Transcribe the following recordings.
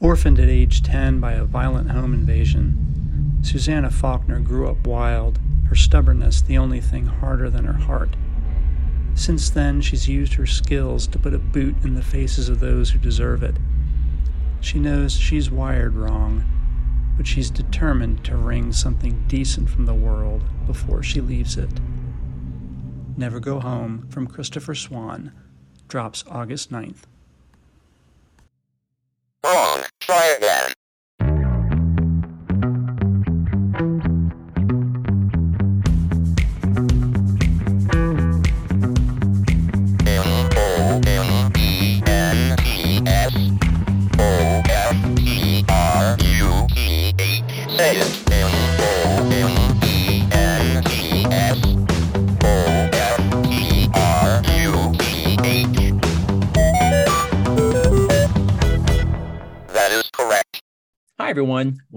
Orphaned at age 10 by a violent home invasion, Susanna Faulkner grew up wild, her stubbornness the only thing harder than her heart. Since then, she's used her skills to put a boot in the faces of those who deserve it. She knows she's wired wrong, but she's determined to wring something decent from the world before she leaves it. Never Go Home from Christopher Swan drops August 9th. Wrong.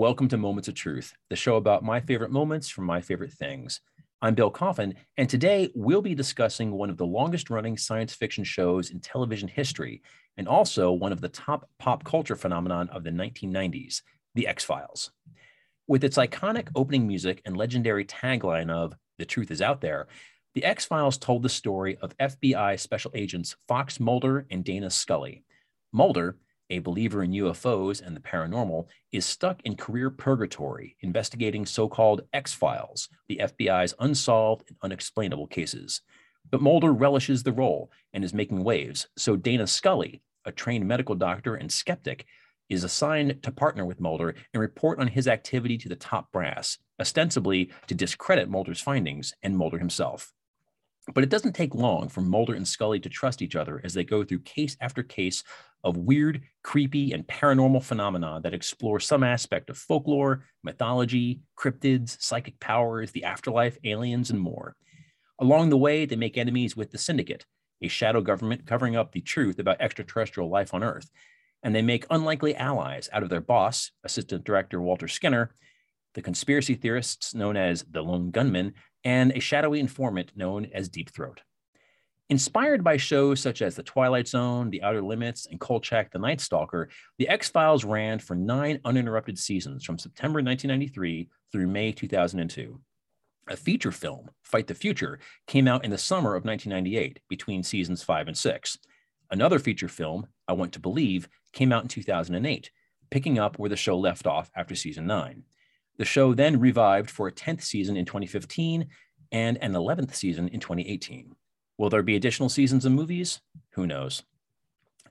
Welcome to Moments of Truth, the show about my favorite moments from my favorite things. I'm Bill Coffin, and today we'll be discussing one of the longest running science fiction shows in television history, and also one of the top pop culture phenomenon of the 1990s, The X Files. With its iconic opening music and legendary tagline of The Truth is Out There, The X Files told the story of FBI special agents Fox Mulder and Dana Scully. Mulder, a believer in UFOs and the paranormal, is stuck in career purgatory investigating so called X Files, the FBI's unsolved and unexplainable cases. But Mulder relishes the role and is making waves, so Dana Scully, a trained medical doctor and skeptic, is assigned to partner with Mulder and report on his activity to the top brass, ostensibly to discredit Mulder's findings and Mulder himself. But it doesn't take long for Mulder and Scully to trust each other as they go through case after case of weird, creepy, and paranormal phenomena that explore some aspect of folklore, mythology, cryptids, psychic powers, the afterlife, aliens, and more. Along the way, they make enemies with the Syndicate, a shadow government covering up the truth about extraterrestrial life on Earth. And they make unlikely allies out of their boss, Assistant Director Walter Skinner, the conspiracy theorists known as the Lone Gunmen, and a shadowy informant known as Deep Throat. Inspired by shows such as The Twilight Zone, The Outer Limits, and Kolchak the Night Stalker, The X Files ran for nine uninterrupted seasons from September 1993 through May 2002. A feature film, Fight the Future, came out in the summer of 1998 between seasons five and six. Another feature film, I Want to Believe, came out in 2008, picking up where the show left off after season nine. The show then revived for a 10th season in 2015 and an 11th season in 2018. Will there be additional seasons and movies? Who knows?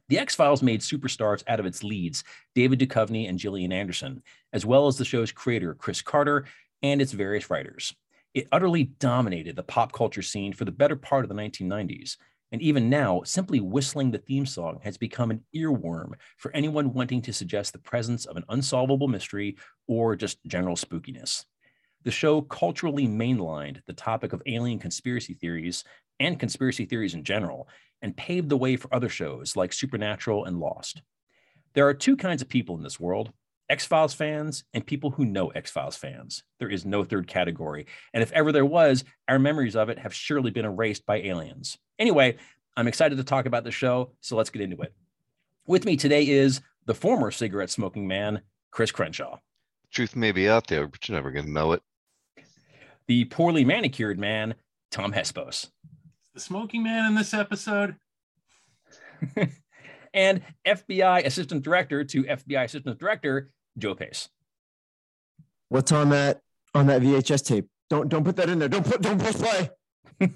The X Files made superstars out of its leads, David Duchovny and Gillian Anderson, as well as the show's creator, Chris Carter, and its various writers. It utterly dominated the pop culture scene for the better part of the 1990s. And even now, simply whistling the theme song has become an earworm for anyone wanting to suggest the presence of an unsolvable mystery or just general spookiness. The show culturally mainlined the topic of alien conspiracy theories and conspiracy theories in general, and paved the way for other shows like Supernatural and Lost. There are two kinds of people in this world X Files fans and people who know X Files fans. There is no third category. And if ever there was, our memories of it have surely been erased by aliens. Anyway, I'm excited to talk about the show, so let's get into it. With me today is the former cigarette smoking man, Chris Crenshaw, Truth may be out there, but you're never going to know it. the poorly manicured man, Tom Hespos, the smoking man in this episode. and FBI Assistant Director to FBI Assistant Director, Joe Pace. What's on that on that VHS tape? Don't don't put that in there. Don't put don't push play.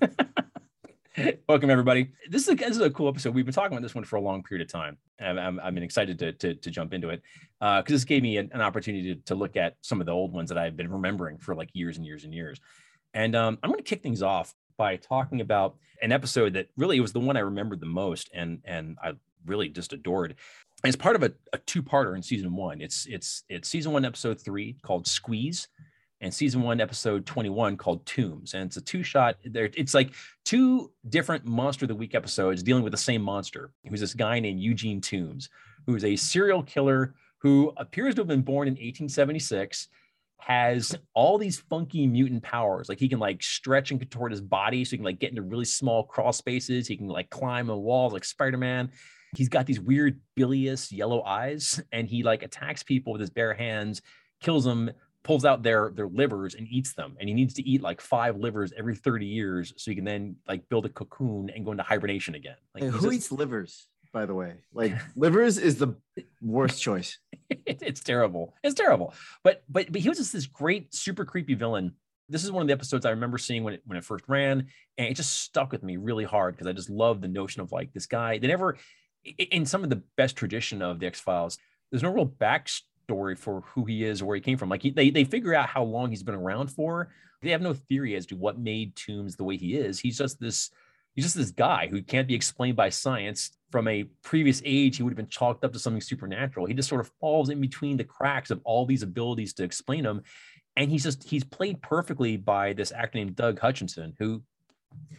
Welcome everybody. This is a this is a cool episode. We've been talking about this one for a long period of time. I'm I'm, I'm excited to, to to jump into it because this gave me an, an opportunity to, to look at some of the old ones that I've been remembering for like years and years and years. And um, I'm going to kick things off by talking about an episode that really was the one I remembered the most, and and I really just adored. It's part of a, a two-parter in season one. It's it's it's season one, episode three called Squeeze, and season one, episode 21 called Tooms. And it's a two-shot. There, it's like two different Monster of the Week episodes dealing with the same monster, who's this guy named Eugene Tooms, who is a serial killer who appears to have been born in 1876 has all these funky mutant powers. Like he can like stretch and contort his body so he can like get into really small crawl spaces. He can like climb on walls like Spider-Man. he's got these weird bilious yellow eyes and he like attacks people with his bare hands, kills them, pulls out their their livers and eats them. And he needs to eat like five livers every 30 years so he can then like build a cocoon and go into hibernation again. Like Hey, who just- eats livers, by the way? Like livers is the worst choice. it- it's terrible. It's terrible. But but but he was just this great, super creepy villain. This is one of the episodes I remember seeing when it when it first ran, and it just stuck with me really hard because I just love the notion of like this guy. They never, in some of the best tradition of the X Files, there's no real backstory for who he is or where he came from. Like he, they they figure out how long he's been around for. They have no theory as to what made Tooms the way he is. He's just this he's just this guy who can't be explained by science from a previous age he would have been chalked up to something supernatural he just sort of falls in between the cracks of all these abilities to explain him and he's just he's played perfectly by this actor named doug hutchison who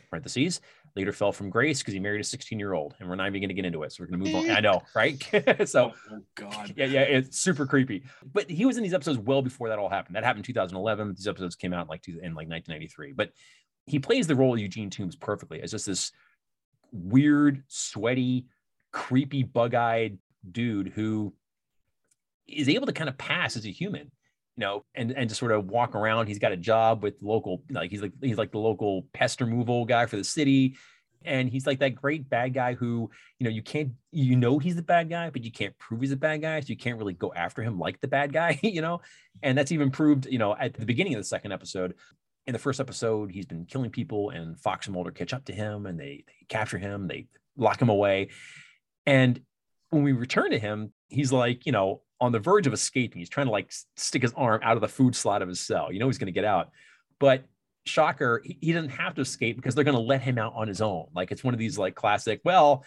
parentheses later fell from grace because he married a 16 year old and we're not even going to get into it so we're going to move on i know right so oh, oh, God. yeah, yeah, it's super creepy. But he was in these episodes well before that all happened. That happened in 2011. These episodes came out in like in like 1993. But he plays the role of Eugene Tooms perfectly as just this weird, sweaty, creepy, bug-eyed dude who is able to kind of pass as a human, you know, and and just sort of walk around. He's got a job with local, like he's like he's like the local pest removal guy for the city. And he's like that great bad guy who, you know, you can't, you know, he's the bad guy, but you can't prove he's a bad guy. So you can't really go after him like the bad guy, you know? And that's even proved, you know, at the beginning of the second episode. In the first episode, he's been killing people, and Fox and Mulder catch up to him and they, they capture him, they lock him away. And when we return to him, he's like, you know, on the verge of escaping. He's trying to like stick his arm out of the food slot of his cell. You know, he's going to get out. But shocker, he, he doesn't have to escape because they're going to let him out on his own. Like it's one of these like classic, well,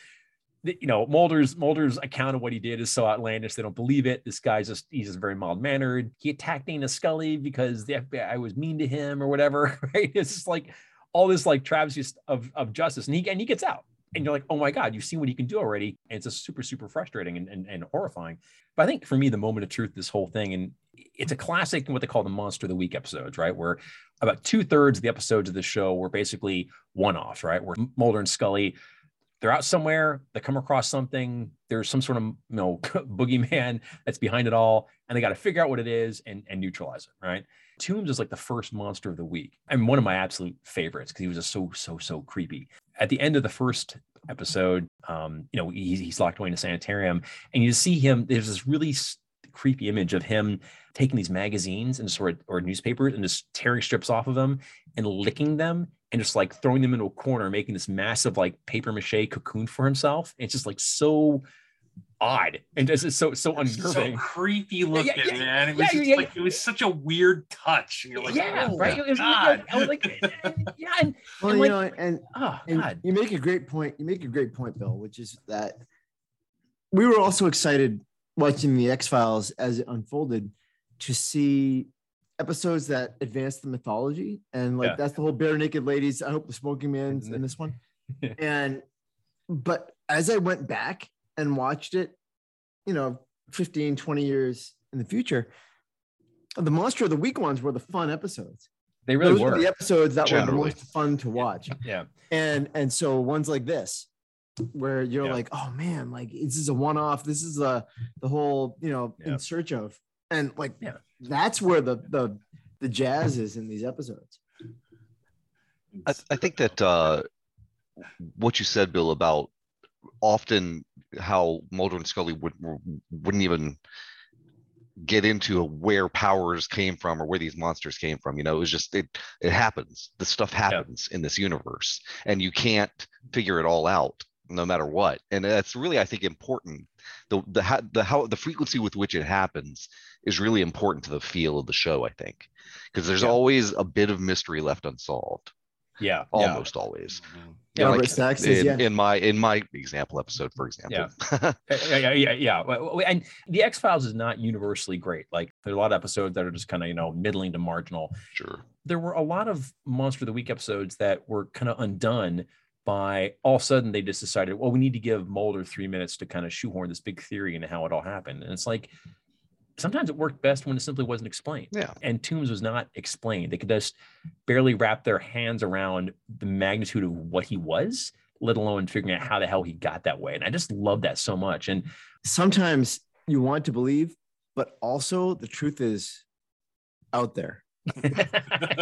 you know, Mulder's Mulder's account of what he did is so outlandish they don't believe it. This guy's just he's just very mild mannered. He attacked Dana Scully because the FBI was mean to him or whatever. Right? It's just like all this like travesty of of justice, and he and he gets out. And you're like, oh my God, you've seen what he can do already. And it's just super, super frustrating and, and, and horrifying. But I think for me, the moment of truth, this whole thing, and it's a classic, what they call the Monster of the Week episodes, right? Where about two thirds of the episodes of the show were basically one offs, right? Where Mulder and Scully, they're out somewhere, they come across something, there's some sort of you know boogeyman that's behind it all, and they got to figure out what it is and, and neutralize it, right? Tooms is like the first monster of the week and one of my absolute favorites because he was just so, so, so creepy. At the end of the first episode, um, you know, he's, he's locked away in a sanitarium, and you see him. There's this really creepy image of him taking these magazines and sort of, or newspapers and just tearing strips off of them and licking them and just like throwing them into a corner, making this massive like paper mache cocoon for himself. It's just like so odd and just it's so so so unnerving. creepy looking, yeah, man. It was just yeah, like it was such a weird touch. And you're like, yeah, oh, right. It was, God. I was like, yeah, and Well, And, you like- know, and oh and god, you make a great point. You make a great point, Bill, which is that we were also excited watching the X Files as it unfolded to see episodes that advanced the mythology, and like Yeah. that's the whole bare naked ladies. I hope the smoking man's Isn't in this one. Yeah. and but as I went back and watched it, you know, 15, 20 years in the future, the monster of the week ones were the fun episodes. they really Those were. were the episodes that were the most fun to watch yeah, and and so ones like this where you're Yeah. like oh man like this is a one-off this is a the whole you know Yeah. in search of and like Yeah. that's where the the the jazz is in these episodes I, I think that uh, what you said, Bill, about often how Mulder and Scully would wouldn't even get into where powers came from or where these monsters came from. You know, it was just it it happens. This stuff happens in this universe, and you can't figure it all out no matter what. And that's really, I think, important. The the ha- the how the frequency with which it happens is really important to the feel of the show. I think because there's Yeah. always a bit of mystery left unsolved yeah, yeah. almost always. Mhm. Yeah, like Stack says in, yeah in my in my example episode, for example. Yeah, yeah, yeah, yeah. Well, well, And the X Files is not universally great. Like there's a lot of episodes that are just kind of you know middling to marginal. sure. There were a lot of Monster of the Week episodes that were kind of undone by all of a sudden they just decided, well, we need to give Mulder three minutes to kind of shoehorn this big theory and how it all happened. And it's like sometimes it worked best when it simply wasn't explained. Yeah. And Tooms was not explained. They could just barely wrap their hands around the magnitude of what he was. let alone figuring out how the hell he got that way. And I just love that so much. And Sometimes you want to believe, but also the truth is out there,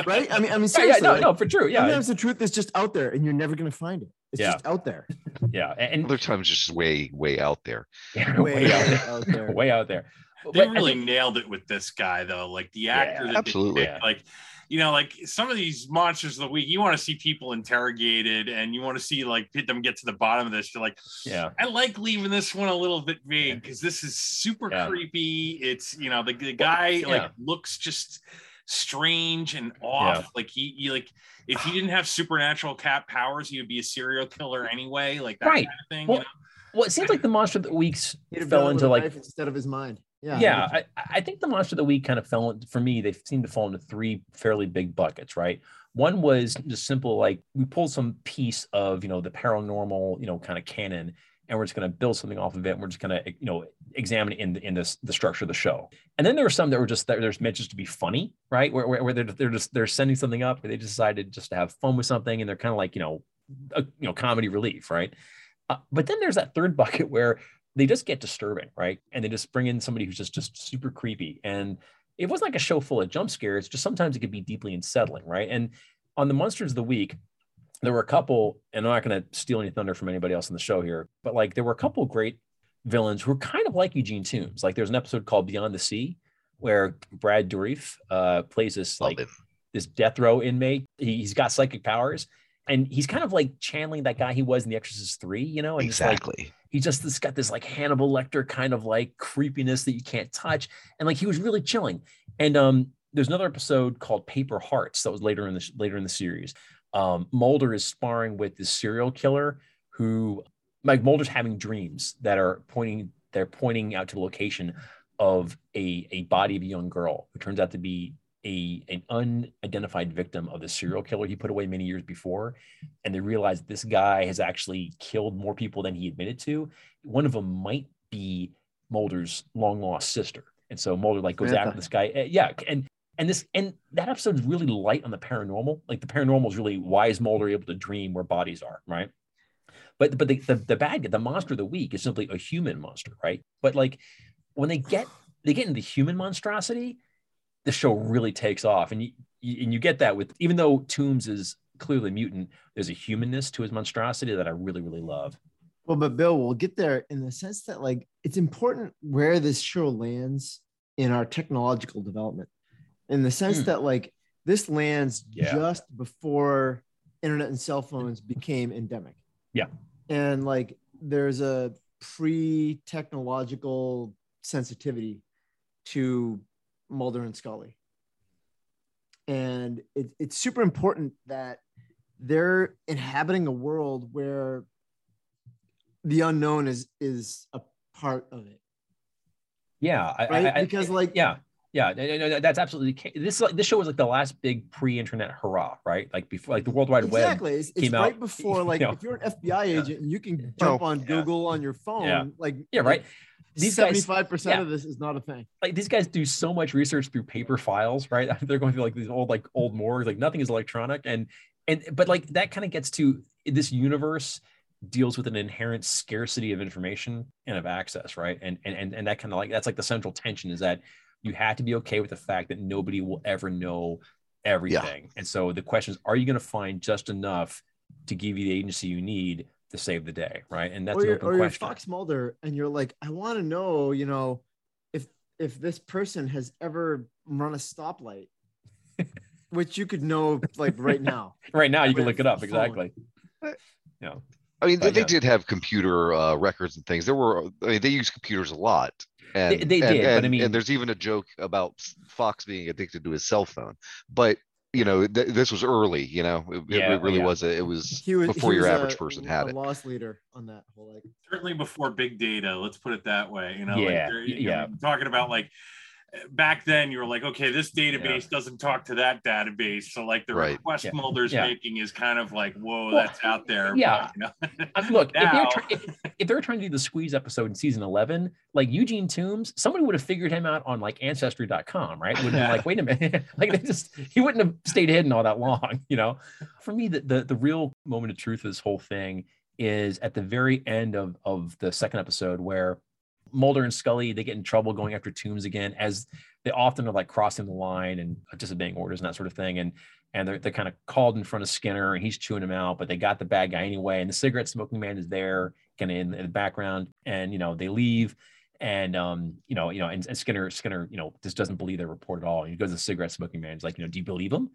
right? I mean, I mean, seriously, yeah, no, like, no, for true. Yeah, sometimes the truth is just out there, and you're never going to find it. It's Yeah. just out there, yeah, and, Other times it's just way, way out there. and way, way out there. way out there. They But I really think- nailed it with this guy though. Like the Yeah, actor, that absolutely. picked, Like, you know, like some of these monsters of the week, you want to see people interrogated, and you want to see like get them get to the bottom of this. You're like, yeah, I like leaving this one a little bit vague because this is super Yeah. creepy. It's you know the, the guy yeah. like looks just strange and off. Yeah. Like he, he like if he didn't have supernatural cat powers, he would be a serial killer anyway. Like that Right. kind of thing. Well, you know? well, it seems like the monster of the weeks He'd have fell done it with into a like instead of his mind. Yeah, yeah, I, I think the monster of the week kind of fell for me. They seem to fall into three fairly big buckets, right? One was just simple, like we pulled some piece of you know the paranormal, you know, kind of canon, and we're just going to build something off of it. And we're just going to you know examine it in the in this, the structure of the show. And then there were some that were just that there's meant just to be funny, right? Where, where, where they're they're just they're sending something up, where they decided just to have fun with something, and they're kind of like you know a, you know comedy relief, right? Uh, but then there's that third bucket where they just get disturbing, right? And they just bring in somebody who's just just super creepy. And it wasn't like a show full of jump scares. Just sometimes it could be deeply unsettling, right? And on the monsters of the week, there were a couple, and I'm not going to steal any thunder from anybody else in the show here, but like there were a couple great villains who were kind of like Eugene Tooms. Like there's an episode called Beyond the Sea where Brad Dourif uh, plays this Love like it. this death row inmate. He, he's got psychic powers. And he's kind of like channeling that guy he was in The Exorcist 3, you know? And it's like, Exactly. he just this got this like Hannibal Lecter kind of like creepiness that you can't touch, and like he was really chilling. And um, there's another episode called Paper Hearts that was later in the later in the series. Um, Mulder is sparring with this serial killer who, like Mulder's having dreams that are pointing they're pointing out to the location of a a body of a young girl who turns out to be a an unidentified victim of the serial killer he put away many years before and they realize this guy has actually killed more people than he admitted to. One of them might be Mulder's long lost sister, and so Mulder like goes Samantha. after this guy. Uh, yeah, and and this and that episode is really light on the paranormal. Like the paranormal is really why is Mulder able to dream where bodies are, right? But but the the, the bad guy, the monster of the week is simply a human monster, right? But like when they get they get into human monstrosity, the show really takes off, and you, you and you get that with even though Tooms is clearly mutant, there's a humanness to his monstrosity that I really really love. Well, but Bill, we'll get there in the sense that like it's important where this show lands in our technological development. In the sense Hmm. that like this lands Yeah. just before internet and cell phones became endemic. Yeah. And like there's a pre-technological sensitivity to Mulder and Scully. And it, it's super important that they're inhabiting a world where the unknown is is a part of it, Yeah, right? I- I- because like yeah, yeah, no, no, no, that's absolutely this. This show was like the last big pre-internet hurrah, right? Like before, like the World Wide Web. exactly, it's, it's came right out, before you like know. if you're an FBI agent and you can oh, jump Oh, on yeah. Google on your phone, Yeah. like Yeah, right. These Seventy five percent yeah. of this is not a thing. like these guys do so much research through paper files, right? They're going through like these old like old morgues, like nothing is electronic, and and but like that kind of gets to this universe deals with an inherent scarcity of information and of access, right? And and and, and that kind of like that's like the central tension is that you have to be okay with the fact that nobody will ever know everything, and so the question is, are you going to find just enough to give you the agency you need to save the day, right? And that's or an you're, open or you're question. Fox Mulder and you're like, I want to know, you know, if if this person has ever run a stoplight, which you could know like right now. Right now, you can look it up a phone. exactly. Yeah. I mean, they, they did have computer uh, records and things. There were, I mean, they used computers a lot. And, they and, did, but I mean- and there's even a joke about Fox being addicted to his cell phone. But you know, th- this was early. You know, it, it- Yeah, it really yeah. was. A, it was He was before he your was average a- person had a it. loss leader on that whole like certainly before big data let's put it that way you know like Yeah, they're- you know, yeah. talking about like back then you were like okay this database doesn't talk to that database so like the Right. request Yeah. mulder's Yeah. making is kind of like whoa Well, that's out there but, yeah. you know? Look, if they're, Now- if, if they're trying to do the squeeze episode in season 11, like Eugene Tooms, somebody would have figured him out on like ancestry.com, right? Would have been like, wait a minute, like they just, he wouldn't have stayed hidden all that long, you know? For me, the, the, the real moment of truth of this whole thing is at the very end of of the second episode where Mulder and Scully they get in trouble going after Tooms again, as they often are like crossing the line and disobeying orders and that sort of thing. And and they're, they're kind of called in front of Skinner and he's chewing him out, but they got the bad guy anyway. And the cigarette smoking man is there, kind of in, in the background. And you know they leave, and um, you know, you know, and, and Skinner Skinner, you know, just doesn't believe their report at all. And he goes to the cigarette smoking man. He's like, you know, do you believe him?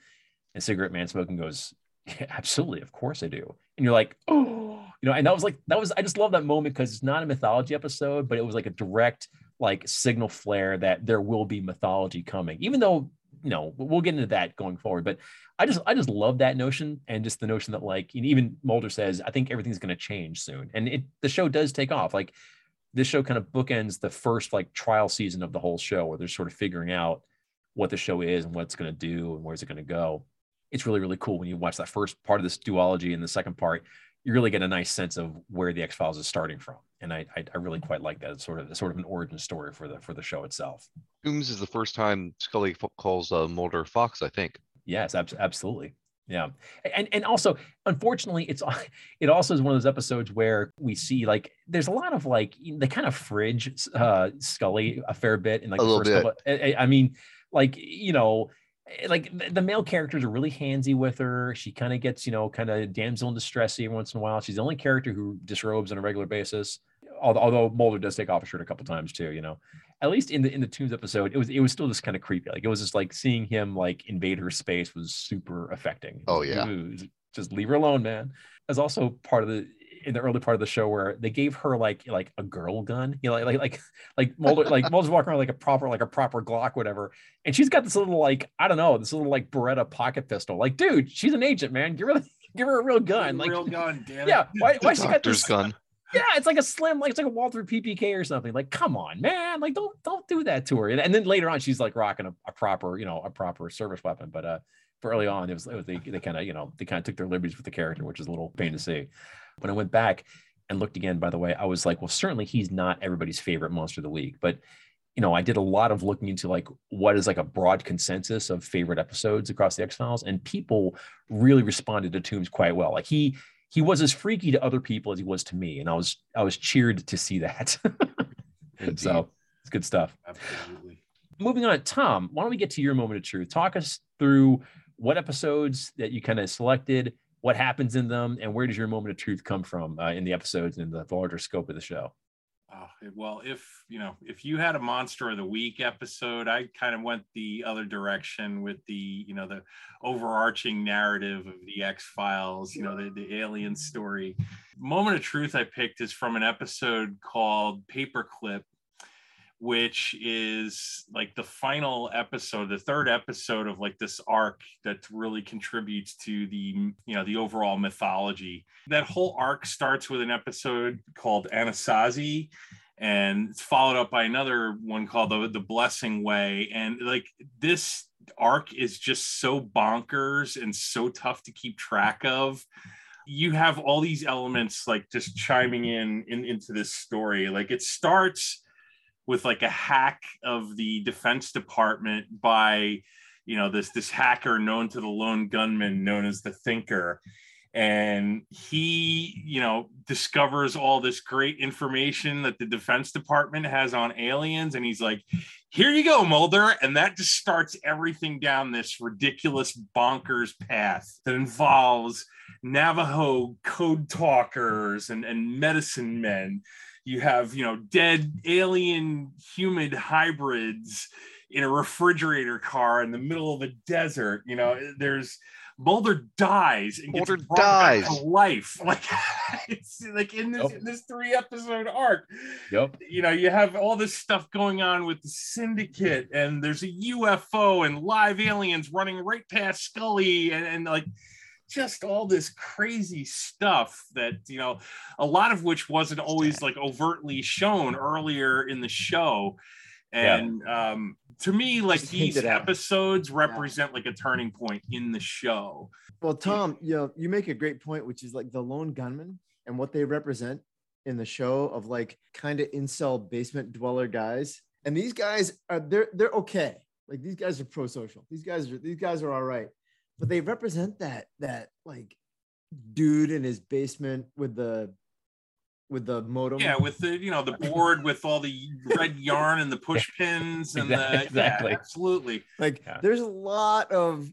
And cigarette man smoking goes, yeah, absolutely, of course I do. And you're like, oh, you know, and that was like that was I just love that moment because it's not a mythology episode, but it was like a direct like signal flare that there will be mythology coming, even though you know we'll get into that going forward. But I just I just love that notion and just the notion that like even Mulder says I think everything's going to change soon, and it the show does take off. Like this show kind of bookends the first like trial season of the whole show where they're sort of figuring out what the show is and what it's going to do and where's it going to go. It's really really cool when you watch that first part of this duology and the second part you really get a nice sense of where the X Files is starting from, and I, I, I really quite like that. It's sort of sort of an origin story for the for the show itself. Tooms is the first time Scully calls uh, Mulder Fox, I think. Yes, ab- absolutely. Yeah, and and also, unfortunately, it's it also is one of those episodes where we see like there's a lot of like they kind of fridge uh, Scully a fair bit in like A the little first bit. couple. I, I mean, like you know, Eh, like the- the male characters are really handsy with her. She kind of gets you know kind of damsel in distress every once in a while. She's the only character who disrobes on a regular basis. Although, although Mulder does take off his shirt a couple times too, you know. At least in the in the Tooms episode, it was it was still just kind of creepy. Like it was just like seeing him like invade her space was super affecting. Oh, yeah. just leave her alone, man. As also part of the in the early part of the show where they gave her like like a girl gun, you know, like like like like Mulder like Mulder's walking around like a proper like a proper Glock, whatever, and she's got this little like I don't know this little like Beretta pocket pistol. Like, dude, she's an agent, man. Give her the, give her a real gun. Like, real gun, damn yeah, why why she got Doctor's this? gun. Yeah, it's like a slim, like it's like a Walther PPK or something. Like, come on, man. Like, don't don't do that to her. And, and then later on, she's like rocking a, a proper, you know, a proper service weapon. But uh, for early on, it was, it was they, they kind of, you know, they kind of took their liberties with the character, which is a little pain to see. When I went back and looked again, by the way, I was like, well, certainly he's not everybody's favorite monster of the week, but you know, I did a lot of looking into like what is like a broad consensus of favorite episodes across the X Files, and people really responded to Tooms quite well. Like he he was as freaky to other people as he was to me, and I was I was cheered to see that. So it's good stuff. Absolutely. Moving on, Tom, why don't we get to your moment of truth? Talk us through what episodes that you kind of selected, what happens in them, and where does your moment of truth come from uh, in the episodes and the, the larger scope of the show? Oh, well, if you know, if you had a monster of the week episode, I kind of went the other direction with the, you know, the overarching narrative of the X Files, you know, the, the alien story. Moment of truth I picked is from an episode called Paperclip, which is like the final episode, the third episode of like this arc that really contributes to the, you know, the overall mythology. That whole arc starts with an episode called Anasazi and it's followed up by another one called the, the blessing way and like this arc is just so bonkers and so tough to keep track of you have all these elements like just chiming in, in into this story like it starts with like a hack of the defense department by you know this this hacker known to the lone gunman known as the thinker. And he you know discovers all this great information that the defense department has on aliens. And he's like here you go mulder. And that just starts everything down this ridiculous bonkers path that involves navajo code talkers and, and medicine men you have you know dead alien humid hybrids in a refrigerator car in the middle of a desert you know there's Mulder dies and gets Mulder brought back to life. Like it's like in this Yep. in this three episode arc. Yep. You know, you have all this stuff going on with the syndicate, and there's a UFO and live aliens running right past Scully, and, and like just all this crazy stuff that you know a lot of which wasn't always like overtly shown earlier in the show Yeah. and um to me like Just these hinted at. episodes represent like a turning point in the show Well, Tom, you know, you make a great point, which is like the lone gunman and what they represent in the show of like kind of incel basement dweller guys. And these guys are they're they're okay. Like these guys are pro-social. These guys are these guys are all right. But they represent that that like dude in his basement with the with the modem. Yeah, with the you know the board with all the red yarn and the push pins and the Exactly. yeah, absolutely. like Yeah. there's a lot of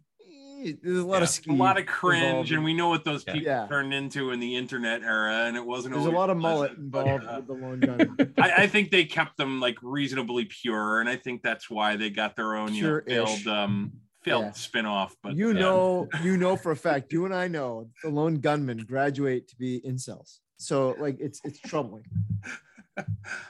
there's a lot Yeah, of a lot of cringe, in- and we know what those people Yeah. turned into in the internet era, and it wasn't. there's a lot of mullet pleasant, but, involved uh, with the lone gun. I, I think they kept them like reasonably pure, and I think that's why they got their own you know, Pure-ish. failed um failed Yeah. spin-off. But you yeah. know, you know for a fact, you and I know the lone gunmen graduate to be incels. So like it's it's troubling.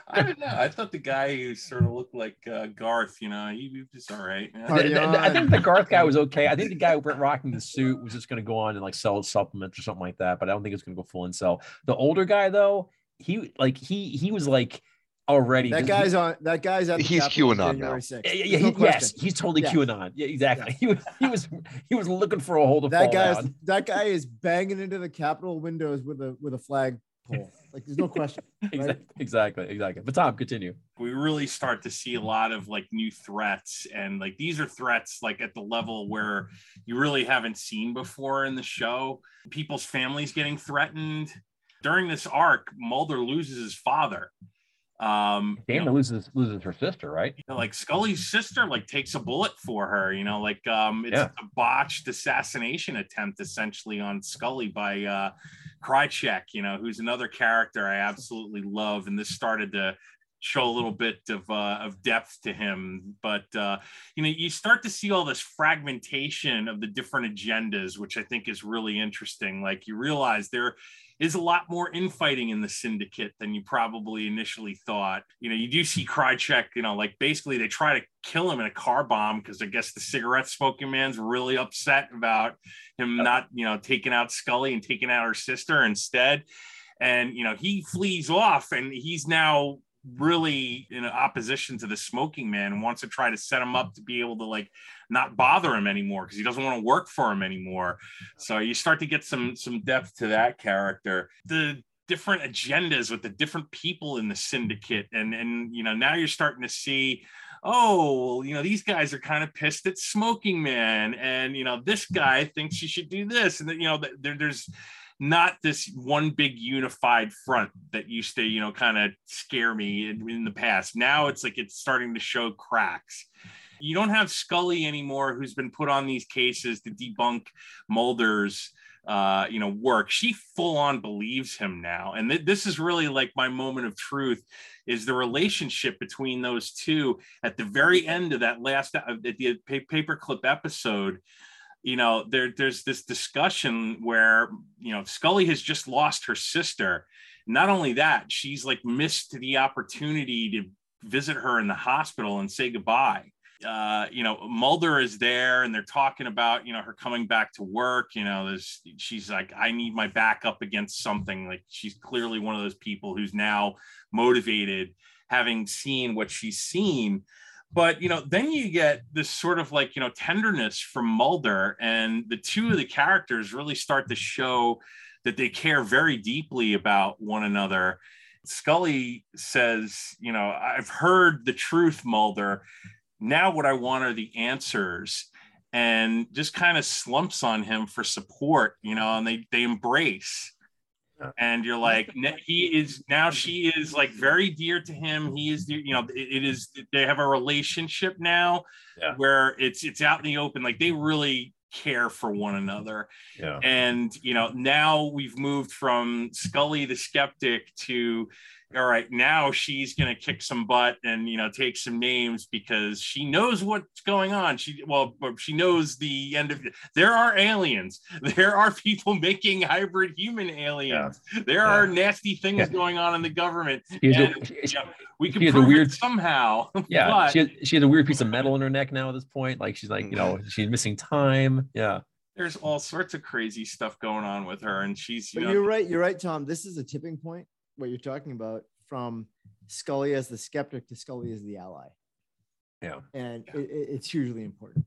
I don't know. I thought the guy who sort of looked like uh, Garth, you know, he, he was all right. Yeah. The- the- I think the Garth guy was okay. I think the guy who went rocking the suit was just going to go on and like sell supplements or something like that. But I don't think it's going to go full incel. The older guy though, he like he he was like already That he- guy's on that guy's at the He's Capitol on QAnon now. 6th. Yeah, yeah, yeah, no he, yes, he's totally Yeah. QAnon. Yeah, exactly. He was he was he was looking for a hole to that fall guy is that guy is banging into the Capitol windows with a with a flag pole. Like there's no question. Exactly, exactly, exactly. But Tom, continue. we really start to see a lot of like new threats and like these are threats like at the level where you really haven't seen before in the show people's families getting threatened during this arc mulder loses his father um you Dana know, loses loses her sister, right? you know, like Scully's sister like takes a bullet for her, you know, like um it's Yeah. a botched assassination attempt essentially on Scully by uh Krychek, you know, who's another character I absolutely love and this started to show a little bit of uh, of depth to him but uh you know you start to see all this fragmentation of the different agendas which i think is really interesting like you realize there is a lot more infighting in the syndicate than you probably initially thought. You know, you do see Krychek, you know, like basically they try to kill him in a car bomb because I guess the cigarette smoking man's really upset about him not, you know, taking out Scully and taking out her sister instead. And, you know, he flees off and he's now really in opposition to the smoking man and wants to try to set him up to be able to like not bother him anymore because he doesn't want to work for him anymore. So you start to get some some depth to that character. The different agendas with the different people in the syndicate and and you know now you're starting to see oh well, you know these guys are kind of pissed at smoking man and you know this guy thinks you should do this and you know there, there's not this one big unified front that used to you know kind of scare me in, in the past. Now it's like it's starting to show cracks you don't have scully anymore who's been put on these cases to debunk mulder's uh, you know, work. She full on believes him now. And th- this is really like my moment of truth is the relationship between those two at the very end of that last, uh, at the pa- paperclip episode. You know, there, there's this discussion where, you know, Scully has just lost her sister. Not only that, she's like missed the opportunity to visit her in the hospital and say goodbye uh, you know, Mulder is there and they're talking about, you know, her coming back to work. You know, there's, she's like, I need my back up against something. Like she's clearly one of those people who's now motivated, having seen what she's seen. But, you know, then you get this sort of like, you know, tenderness from Mulder, and the two of the characters really start to show that they care very deeply about one another. Scully says, you know, I've heard the truth, Mulder now what I want are the answers and just kind of slumps on him for support, you know, and they they embrace. And you're like, he is now. She is like very dear to him. He is, you know, it, it is. They have a relationship now, Yeah. where it's it's out in the open. Like they really care for one another. Yeah. And you know, now we've moved from Scully the skeptic to all right, now she's gonna kick some butt and you know take some names because she knows what's going on. She well, she knows the end of there are aliens. There are people making hybrid human aliens. There Yeah. are nasty things Yeah. going on in the government. She has a- she- you know, we can she has a prove weird- it somehow. yeah, but she has, she has a weird piece of metal in her neck now at this point. Like she's like, you know, mm. she's missing time. Yeah. there's all sorts of crazy stuff going on with her, and she's you But know, you're right. You're right, Tom. This is a tipping point. What you're talking about from Scully as the skeptic to Scully as the ally. Yeah. and it, it- it's hugely important.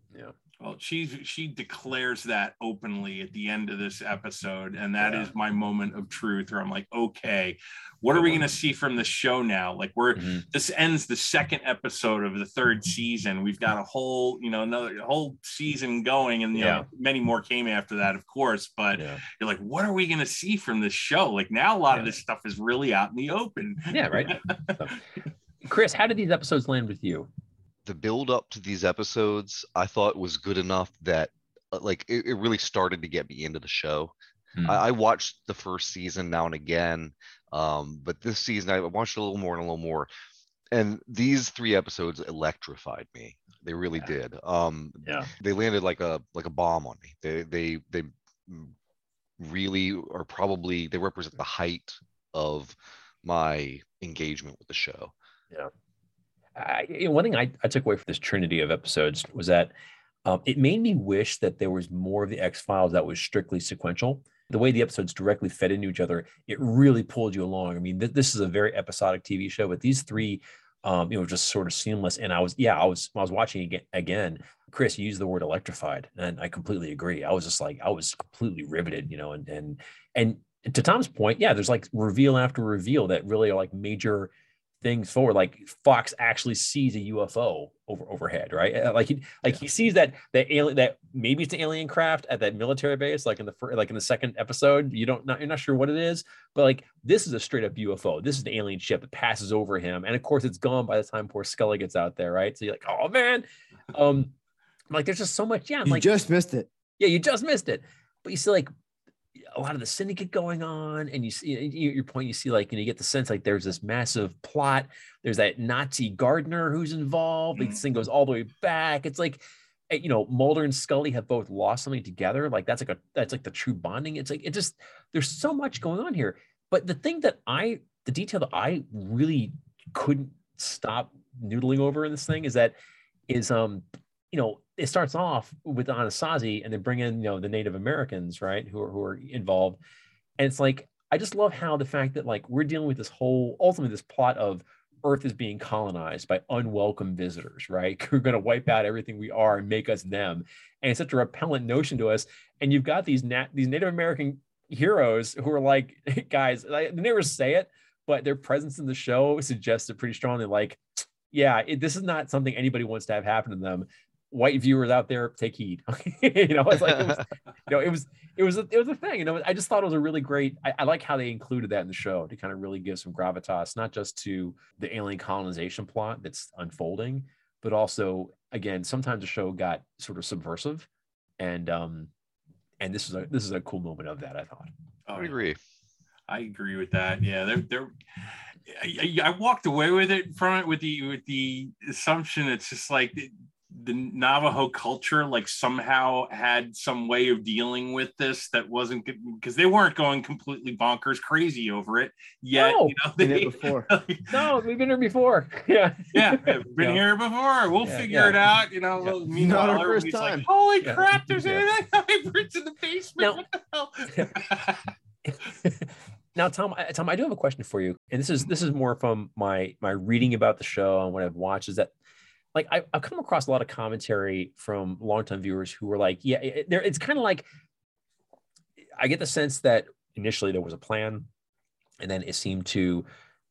Well, she she declares that openly at the end of this episode, and that is Yeah. my moment of truth. Where I'm like, okay, what are we going to see from the show now? Like, we're Mhm. this ends the second episode of the third season. We've got a whole, you know, another whole season going, and you Yeah. know, many more came after that, of course. But Yeah. you're like, what are we going to see from this show? Like now, a lot of this stuff is really out in the open. Yeah, right. Chris, how did these episodes land with you? The build up to these episodes I thought was good enough that uh, like it, it really started to get me into the show. Hmm. I, I watched the first season now and again, um, but this season I watched a little more and a little more. And these three episodes electrified me. They really Yeah. did. Um, Yeah. they landed like a like a bomb on me. They they they really are probably they represent the height of my engagement with the show. I, you know, one thing I, I took away from this trinity of episodes was that um, it made me wish that there was more of the X Files that was strictly sequential. The way the episodes directly fed into each other, it really pulled you along. I mean, th- this is a very episodic TV show, but these three, um, you know, just sort of seamless. And I was, yeah, I was, I was watching again. Again, Chris used the word electrified, and I completely agree. I was just like, I was completely riveted, you know, and and and to Tom's point, yeah, there's like reveal after reveal that really are like major things forward. Like Fox actually sees a UFO over overhead, right? Uh, Like he like he sees that that alien that maybe it's an alien craft at that military base, like in the first, like in the second episode. You don't not you're not sure what it is, but like this is a straight up UFO. This is an alien ship that passes over him, and of course it's gone by the time poor Scully gets out there, right? So you're like, oh man, um, like there's just so much. Yeah, I'm You like just missed it. yeah, you just missed it. But you see like a lot of the syndicate going on, and you see you- your point. You see like and you get the sense like there's this massive plot. There's that Nazi gardener who's involved. Like, this thing goes all the way back. It's like eh, you know Mulder and Scully have both lost something together. Like that's like a that's like the true bonding. It's like it just there's so much going on here. But the thing that I the detail that I really couldn't stop noodling over in this thing is that is um you know it starts off with Anasazi and they bring in you know the Native Americans right who are who are involved. And it's like I just love how the fact that like we're dealing with this whole ultimately this plot of Earth is being colonized by unwelcome visitors right? Who are going to wipe out everything we are and make us them. And it's such a repellent notion to us. And you've got these nat these Native American heroes who are like guys they never say it but their presence in the show suggests it pretty strongly like yeah it, this is not something anybody wants to have happen to them white viewers out there take heed you know it's like it was, you know it was it was a, it was a thing you know i just thought it was a really great I, I like how they included that in the show to kind of really give some gravitas not just to the alien colonization plot that's unfolding but also again sometimes the show got sort of subversive and um and this is a this is a cool moment of that i thought Oh, I agree. I agree with that. Yeah, they're, they're I, I I walked away with it from it with the with the assumption it's just like the, the Navajo culture like somehow had some way of dealing with this that wasn't because they weren't going completely bonkers crazy over it yet. No. you know, Seen it they- before. no we've been here before yeah yeah, I've been Yeah. here before. We'll Yeah, figure yeah. it out. You know, Yeah. well, meanwhile, Not our first time. like, "Holy Yeah. crap! There's Yeah. anything hybrids in the basement." Now- what the hell? now tom tom i do have a question for you and this is this is more from my my reading about the show and what i've watched is that like I, i've come across a lot of commentary from longtime viewers who were like yeah it, it's kind of like i get the sense that initially there was a plan and then it seemed to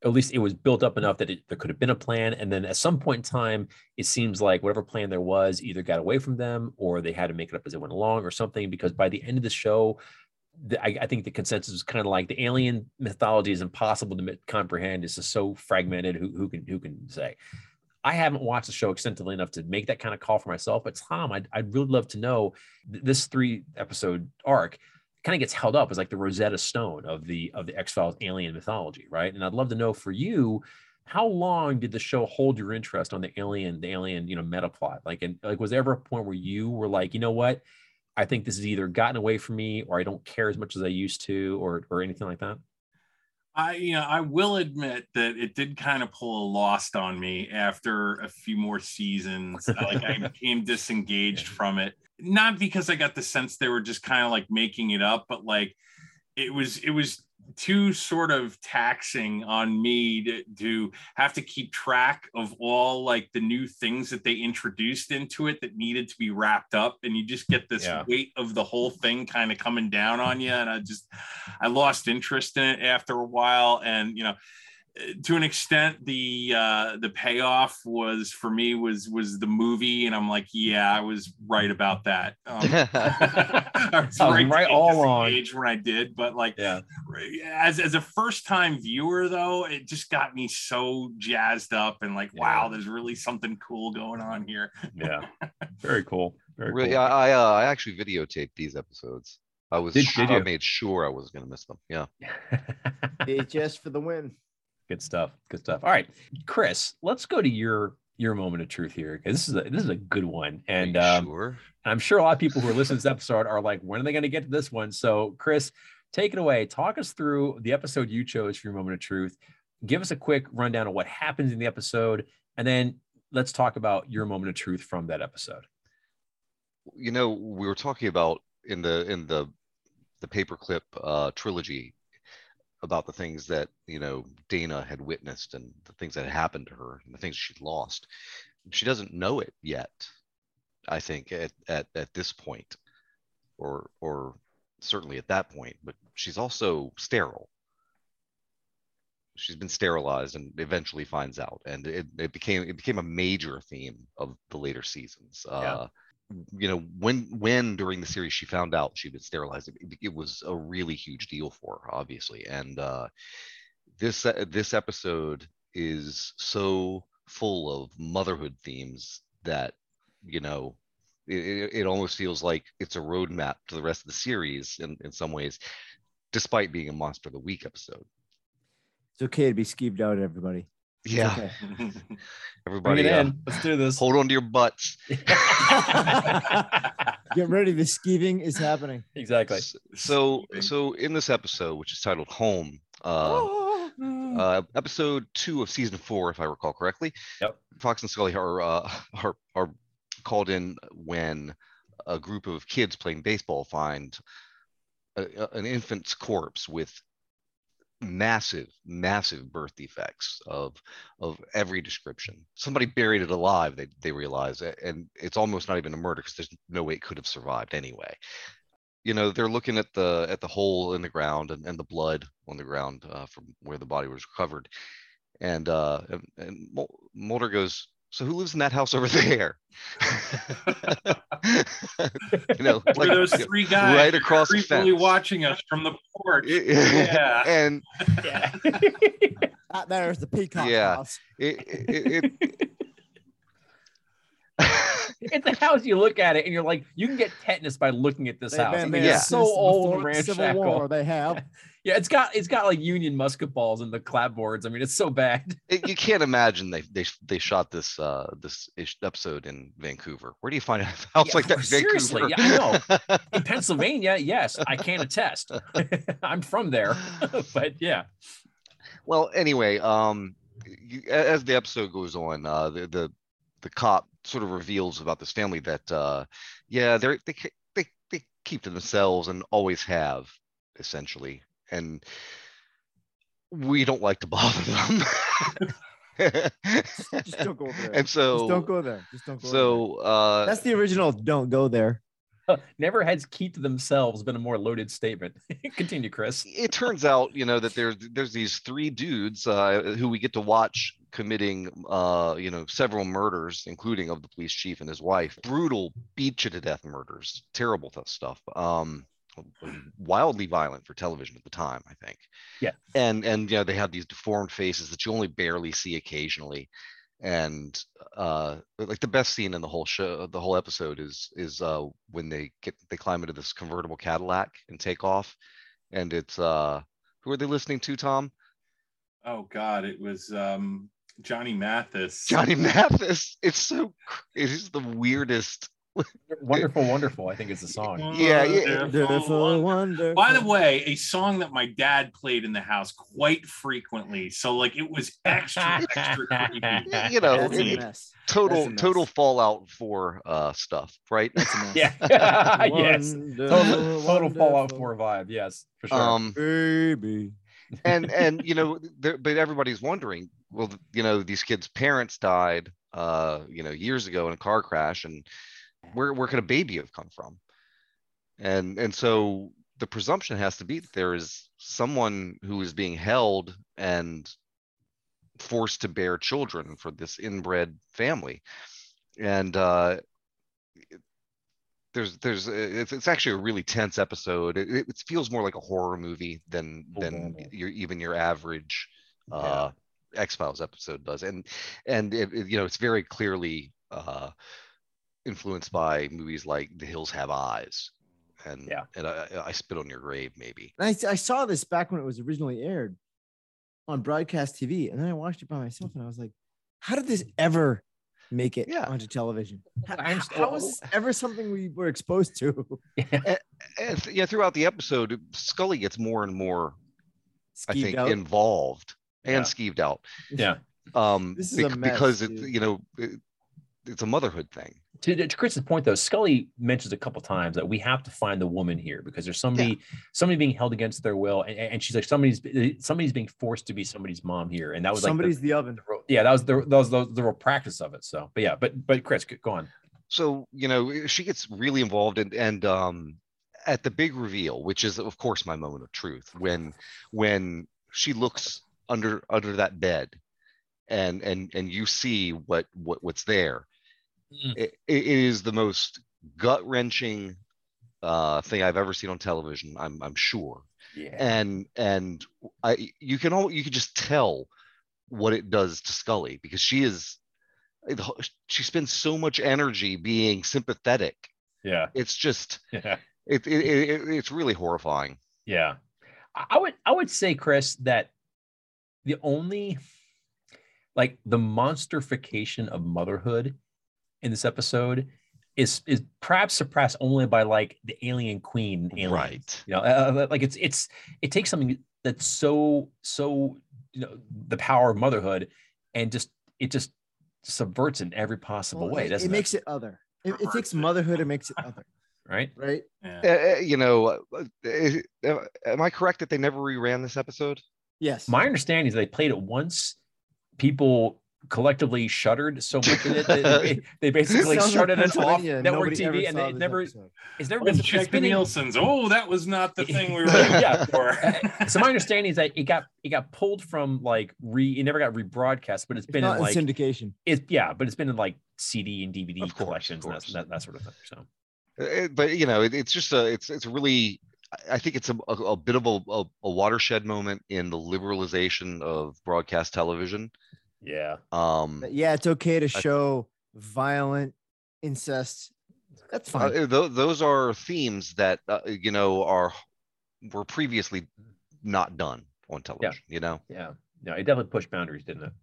at least it was built up enough that it, there could have been a plan and then at some point in time it seems like whatever plan there was either got away from them or they had to make it up as they went along or something because by the end of the show the, I, I think the consensus is kind of like the alien mythology is impossible to comprehend. It's just so fragmented. Who, who can who can say? I haven't watched the show extensively enough to make that kind of call for myself. But Tom, I'd, I'd really love to know th- this three episode arc kind of gets held up as like the Rosetta Stone of the of the X Files alien mythology, right? And I'd love to know for you, how long did the show hold your interest on the alien the alien you know meta plot? Like, and like was there ever a point where you were like, you know what? I think this has either gotten away from me or I don't care as much as I used to or or anything like that. I, you know, I will admit that it did kind of pull a lost on me after a few more seasons. Uh, like I became disengaged from it, not because I got the sense they were just kind of like making it up, but like it was, it was too sort of taxing on me to, to have to keep track of all like the new things that they introduced into it that needed to be wrapped up and you just get this Yeah. weight of the whole thing kind of coming down on you and i just i lost interest in it after a while and you know to an extent the uh the payoff was for me was was the movie and i'm like yeah i was right about that um, I was I was right, right all along. disengage when I did, but like Yeah. as as a first time viewer though, it just got me so jazzed up and like, wow, there's really something cool going on here. Yeah. Very cool. Very Really, cool. I I, uh, I actually videotaped these episodes. I was Did- su- did I made sure I was gonna miss them. Yeah. just for the win. Good stuff. Good stuff. All right, Chris, let's go to your your moment of truth here because this is a this is a good one, and um, sure. I'm sure a lot of people who are listening to this episode are like, when are they going to get to this one? So, Chris, take it away. Talk us through the episode you chose for your moment of truth. Give us a quick rundown of what happens in the episode, and then let's talk about your moment of truth from that episode. you know we were talking about in the in the the paperclip uh trilogy about the things that you know dana had witnessed and the things that had happened to her and the things she'd lost. She doesn't know it yet i think at at, at this point or or certainly at that point but she's also sterile. She's been sterilized and eventually finds out. And it, it became it became a major theme of the later seasons. Uh you know when when during the series she found out she'd been sterilized it, it was a really huge deal for her obviously and uh this uh, this episode is so full of motherhood themes that you know it, it, almost feels like it's a roadmap to the rest of the series in, in some ways despite being a monster of the week episode It's okay to be skeeved out, everybody. It's yeah okay. Bring everybody it uh, in. Let's do this. hold on to your butts Get ready. The skeeving is happening. exactly. So so in this episode which is titled home uh uh, episode two of season four, if I recall correctly. Yep. Fox and Scully are uh, are are called in when a group of kids playing baseball find a, a- an infant's corpse with massive, massive birth defects of of every description. Somebody buried it alive. They they realize, and it's almost not even a murder because there's no way it could have survived anyway you know they're looking at the at the hole in the ground and, and the blood on the ground uh, from where the body was recovered and uh and, and mulder goes so who lives in that house over there you know Were those three guys right across the fence watching us from the porch? Yeah. and Yeah. That there is the peacock Yeah. house. it, it, it, it's a house you look at it and you're like, you can get tetanus by looking at this They've house. I been mean, there it's so since old before and Civil. War. They have. Yeah, it's got it's got like Union musket balls in the clapboards. I mean, it's so bad. it- you can't imagine they they they shot this uh this ish- episode in Vancouver. Where do you find a house Yeah, like that? seriously, Vancouver? yeah, I In Pennsylvania, yes, I can attest. I'm from there, but yeah, well anyway um you, as the episode goes on uh the, the the cop sort of reveals about this family that uh yeah they're they they, they keep to themselves and always have essentially and we don't like to bother them Just don't go there. and so Just don't go there. Just don't go. over so uh that's the original. Don't go there. never has keep to themselves been a more loaded statement. Continue, Chris. it turns out you know that there's there's these three dudes uh, who we get to watch committing uh, you know several murders including of the police chief and his wife brutal beat you to death murders terrible stuff um wildly violent for television at the time i think Yeah. and and you know they have these deformed faces that you only barely see occasionally and uh like the best scene in the whole show the whole episode is is uh when they get they climb into this convertible cadillac and take off and it's uh who are they listening to tom Oh God, it was um, Johnny Mathis. johnny mathis it's so it is the weirdest Wonderful, wonderful. I think it's a song. Yeah, yeah. Wonderful, wonderful. By the way, a song that my dad played in the house quite frequently. So like it was extra, extra creepy. you know That's a it- mess. total That's a mess. total fallout for uh stuff right That's a mess. Yeah. yes. Total, total Fallout wonderful. 4 vibe. Yes, for sure. um Baby. and and you know there, but everybody's wondering well you know these kids parents died uh you know years ago in a car crash and where where could a baby have come from? And and so the presumption has to be that there is someone who is being held and forced to bear children for this inbred family. And uh there's there's it's, it's actually a really tense episode. It, it feels more like a horror movie than than your even your average uh x-files episode does. And and it, it- you know it's very clearly uh influenced by movies like the hills have eyes and Yeah. and I, I spit on your grave maybe And I, I saw this back when it was originally aired on broadcast TV, and then I watched it by myself, and I was like, "How did this ever make it Yeah. onto television? How, I understand- how was this ever something we were exposed to?" and th- yeah throughout the episode scully gets more and more i think out. involved and Yeah. skeeved out Yeah. um This is a mess, because it, you know it, it's a motherhood thing to, to Chris's point though, Scully mentions a couple times that we have to find the woman here because there's somebody somebody being held against their will, and, and she's like somebody's somebody's being forced to be somebody's mom here, and that was Somebody's like the oven. the, the real- yeah that was the that was the, the real practice of it. So, but yeah, but but Chris, go on. so you know she gets really involved and and um at the big reveal which is of course my moment of truth when when she looks under under that bed and and and you see what what what's there Mm. it, it is the most gut wrenching uh thing i've ever seen on television i'm i'm sure Yeah, and and i you can all you can just tell what it does to scully because she is she spends so much energy being sympathetic yeah, it's just yeah. it, it, it it- it's really horrifying Yeah. I I would I would say, Chris, that the only like the monsterification of motherhood in this episode is is perhaps suppressed only by like the alien queen Aliens. Right. You know, uh, like it's it's it takes something that's so so you know the power of motherhood and just it just subverts in every possible Well, way, it, doesn't it it? makes it other. It, it takes motherhood and makes it other, right? right? Yeah. Uh, uh, you know uh, uh, am i correct that they never reran this episode Yes. My understanding is they played it once. People collectively shuddered so much in it. that They, they basically Sounds like shuttered it off Pennsylvania, network TV, and it never episode. it's never been check it's the been in- Nielsen's. Oh, that was not the thing we were Yeah. for. so my understanding is that it got it got pulled from like re it never got rebroadcast, but it's It's been not in like syndication. it's yeah, but it's been in like CD and DVD course, collections and that, that, that sort of thing. So Uh, but you know it, it's just a it's it's really I- i think it's a, a, a bit of a, a, a watershed moment in the liberalization of broadcast television yeah, um But yeah, it's okay to show violent incest. That's uh, fine. th- those are themes that uh, you know are were previously not done on television you know? Yeah, no, it definitely pushed boundaries, didn't it?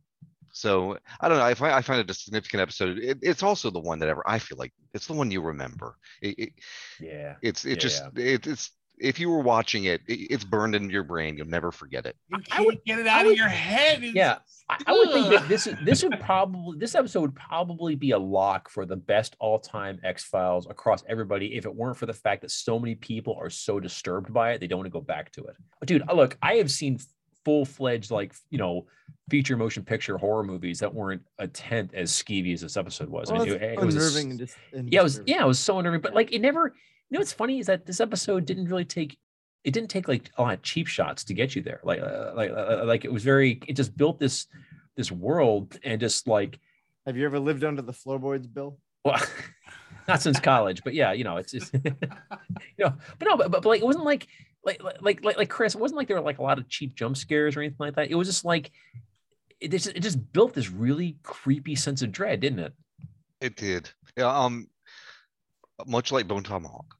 so i don't know i find, I find it a significant episode. It, it's also the one that ever i feel like it's the one you remember. It, it, Yeah, it's it Yeah, just it, it's if you were watching it, it it's burned into your brain you'll never forget it You I can't would- get it out would- of your head. It's- yeah. I, I would think that this is this would probably this episode would probably be a lock for the best all-time X Files across everybody if it weren't for the fact that so many people are so disturbed by it they don't want to go back to it. Dude, uh, look, I have seen full-fledged like you know feature motion picture horror movies that weren't a tenth as skeevy as this episode was. Well, I mean, it, it was a s- unnerving and, dis- and yeah, it was yeah, it was so unnerving. But like it never, you know, what's funny is that this episode didn't really take it didn't take like a lot of cheap shots to get you there. Like uh, like uh, like it was very it just built this this world and just like Have you ever lived under the floorboards, Bill? well not since college, but yeah, you know, it's just you know, but no, but, but, but like it wasn't like like like like like Chris, it wasn't like there were like a lot of cheap jump scares or anything like that. It was just like it just it just built this really creepy sense of dread, didn't it? it did yeah um much like bone tomahawk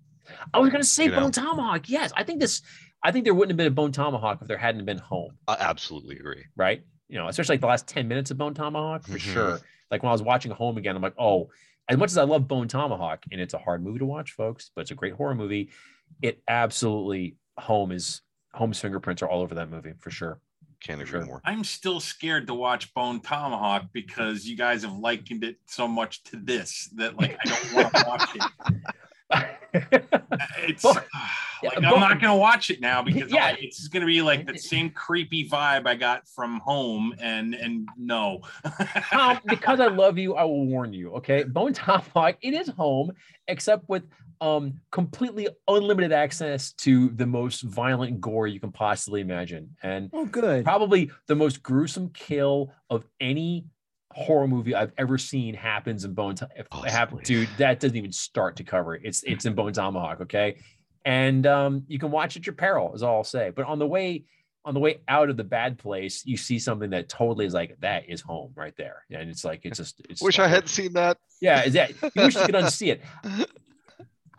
I was gonna say You know? Bone Tomahawk. Yes, I think this. I think there wouldn't have been a Bone Tomahawk if there hadn't been Home, i absolutely agree right? You know, especially like the last ten minutes of Bone Tomahawk for Mhm. sure. Like when I was watching Home again, I'm like, oh, as much as I love Bone Tomahawk, and it's a hard movie to watch, folks, but it's a great horror movie. It absolutely Home is Home's fingerprints are all over that movie for sure. can't agree sure. more I'm still scared to watch Bone Tomahawk because you guys have likened it so much to this that like I don't want to watch it. it's But- like yeah, I'm but- not gonna watch it now because Yeah. Like, it's gonna be like that same creepy vibe I got from home, and and no. Tom, because I love you, I will warn you. Okay, Bone Top Tomahawk, it is home, except with um completely unlimited access to the most violent gore you can possibly imagine, and Oh, good. probably the most gruesome kill of any horror movie I've ever seen happens in Bone. To- if it happen- dude, that doesn't even start to cover it. It's it's in Bone Tomahawk. Okay, and um, you can watch at your peril, is all I'll say. But on the way on the way out of the bad place, you see something that totally is like that is home right there, and it's like it's just. It's Wish I hadn't seen that. Yeah, is that you wish you could unsee it.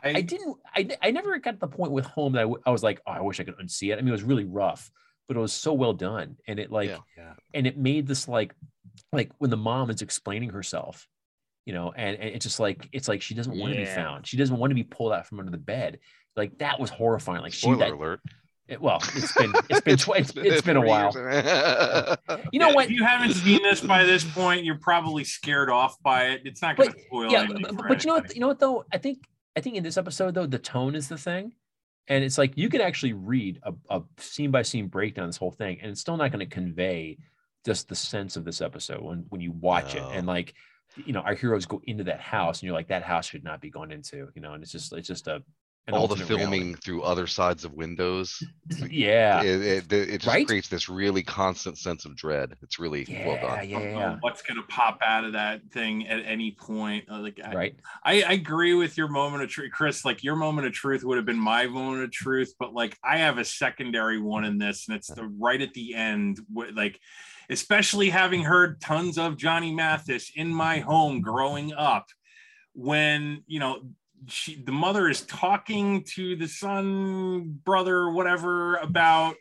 I, I didn't. I, I never got to the point with home that I, w- I was like, oh, I wish I could unsee it. I mean, it was really rough, but it was so well done, and it like, Yeah. Yeah. and it made this like, like when the mom is explaining herself, you know, and, and it's just like it's like she doesn't want to be found. She doesn't want to be pulled out from under the bed. Like that was horrifying. Like she, Spoiler that, alert. it, well, it's been it's been tw- it's, it's been a while. You know Yeah, what? If you haven't seen this by this point, you're probably scared off by it. It's not going to spoil yeah, anything. but, but you know what? You know what though? I think I think in this episode though, the tone is the thing, and it's like you could actually read a, a scene by scene breakdown this whole thing, and it's still not going to convey just the sense of this episode when when you watch it, and like you know our heroes go into that house, and you're like that house should not be gone into, you know, and it's just it's just a an All the filming reality. through other sides of windows. yeah, It, it, it just Right? creates this really constant sense of dread. It's really well done. yeah, I don't know yeah, what's going to pop out of that thing at any point. Uh, Like I, right. I, I agree with your moment of truth, Chris. Like your moment of truth would have been my moment of truth, but like I have a secondary one in this, and it's the right at the end. wh- Like, especially having heard tons of Johnny Mathis in my home growing up, when you know she the mother is talking to the son, brother, whatever about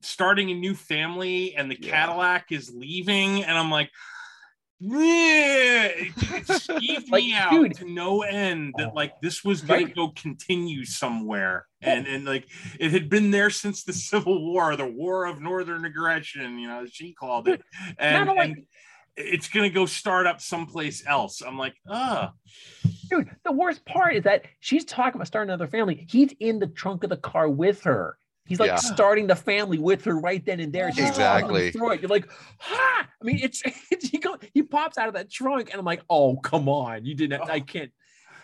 starting a new family, and the Yeah. Cadillac is leaving, and I'm like. Yeah, it, it skeeved Like, me out dude. to no end that Oh. like this was going Right. to go continue somewhere, and and like it had been there since the Civil War, the War of Northern Aggression, you know, as she called it, and, and it's going to go start up someplace else. I'm like, ah, Dude, the worst part is that she's talking about starting another family. He's in the trunk of the car with her. He's like Yeah. starting the family with her right then and there. She's walking oh, Exactly. It. You're like, ha! I mean, it's, it's he go, he pops out of that trunk, and I'm like, oh come on, you didn't. I oh. can't.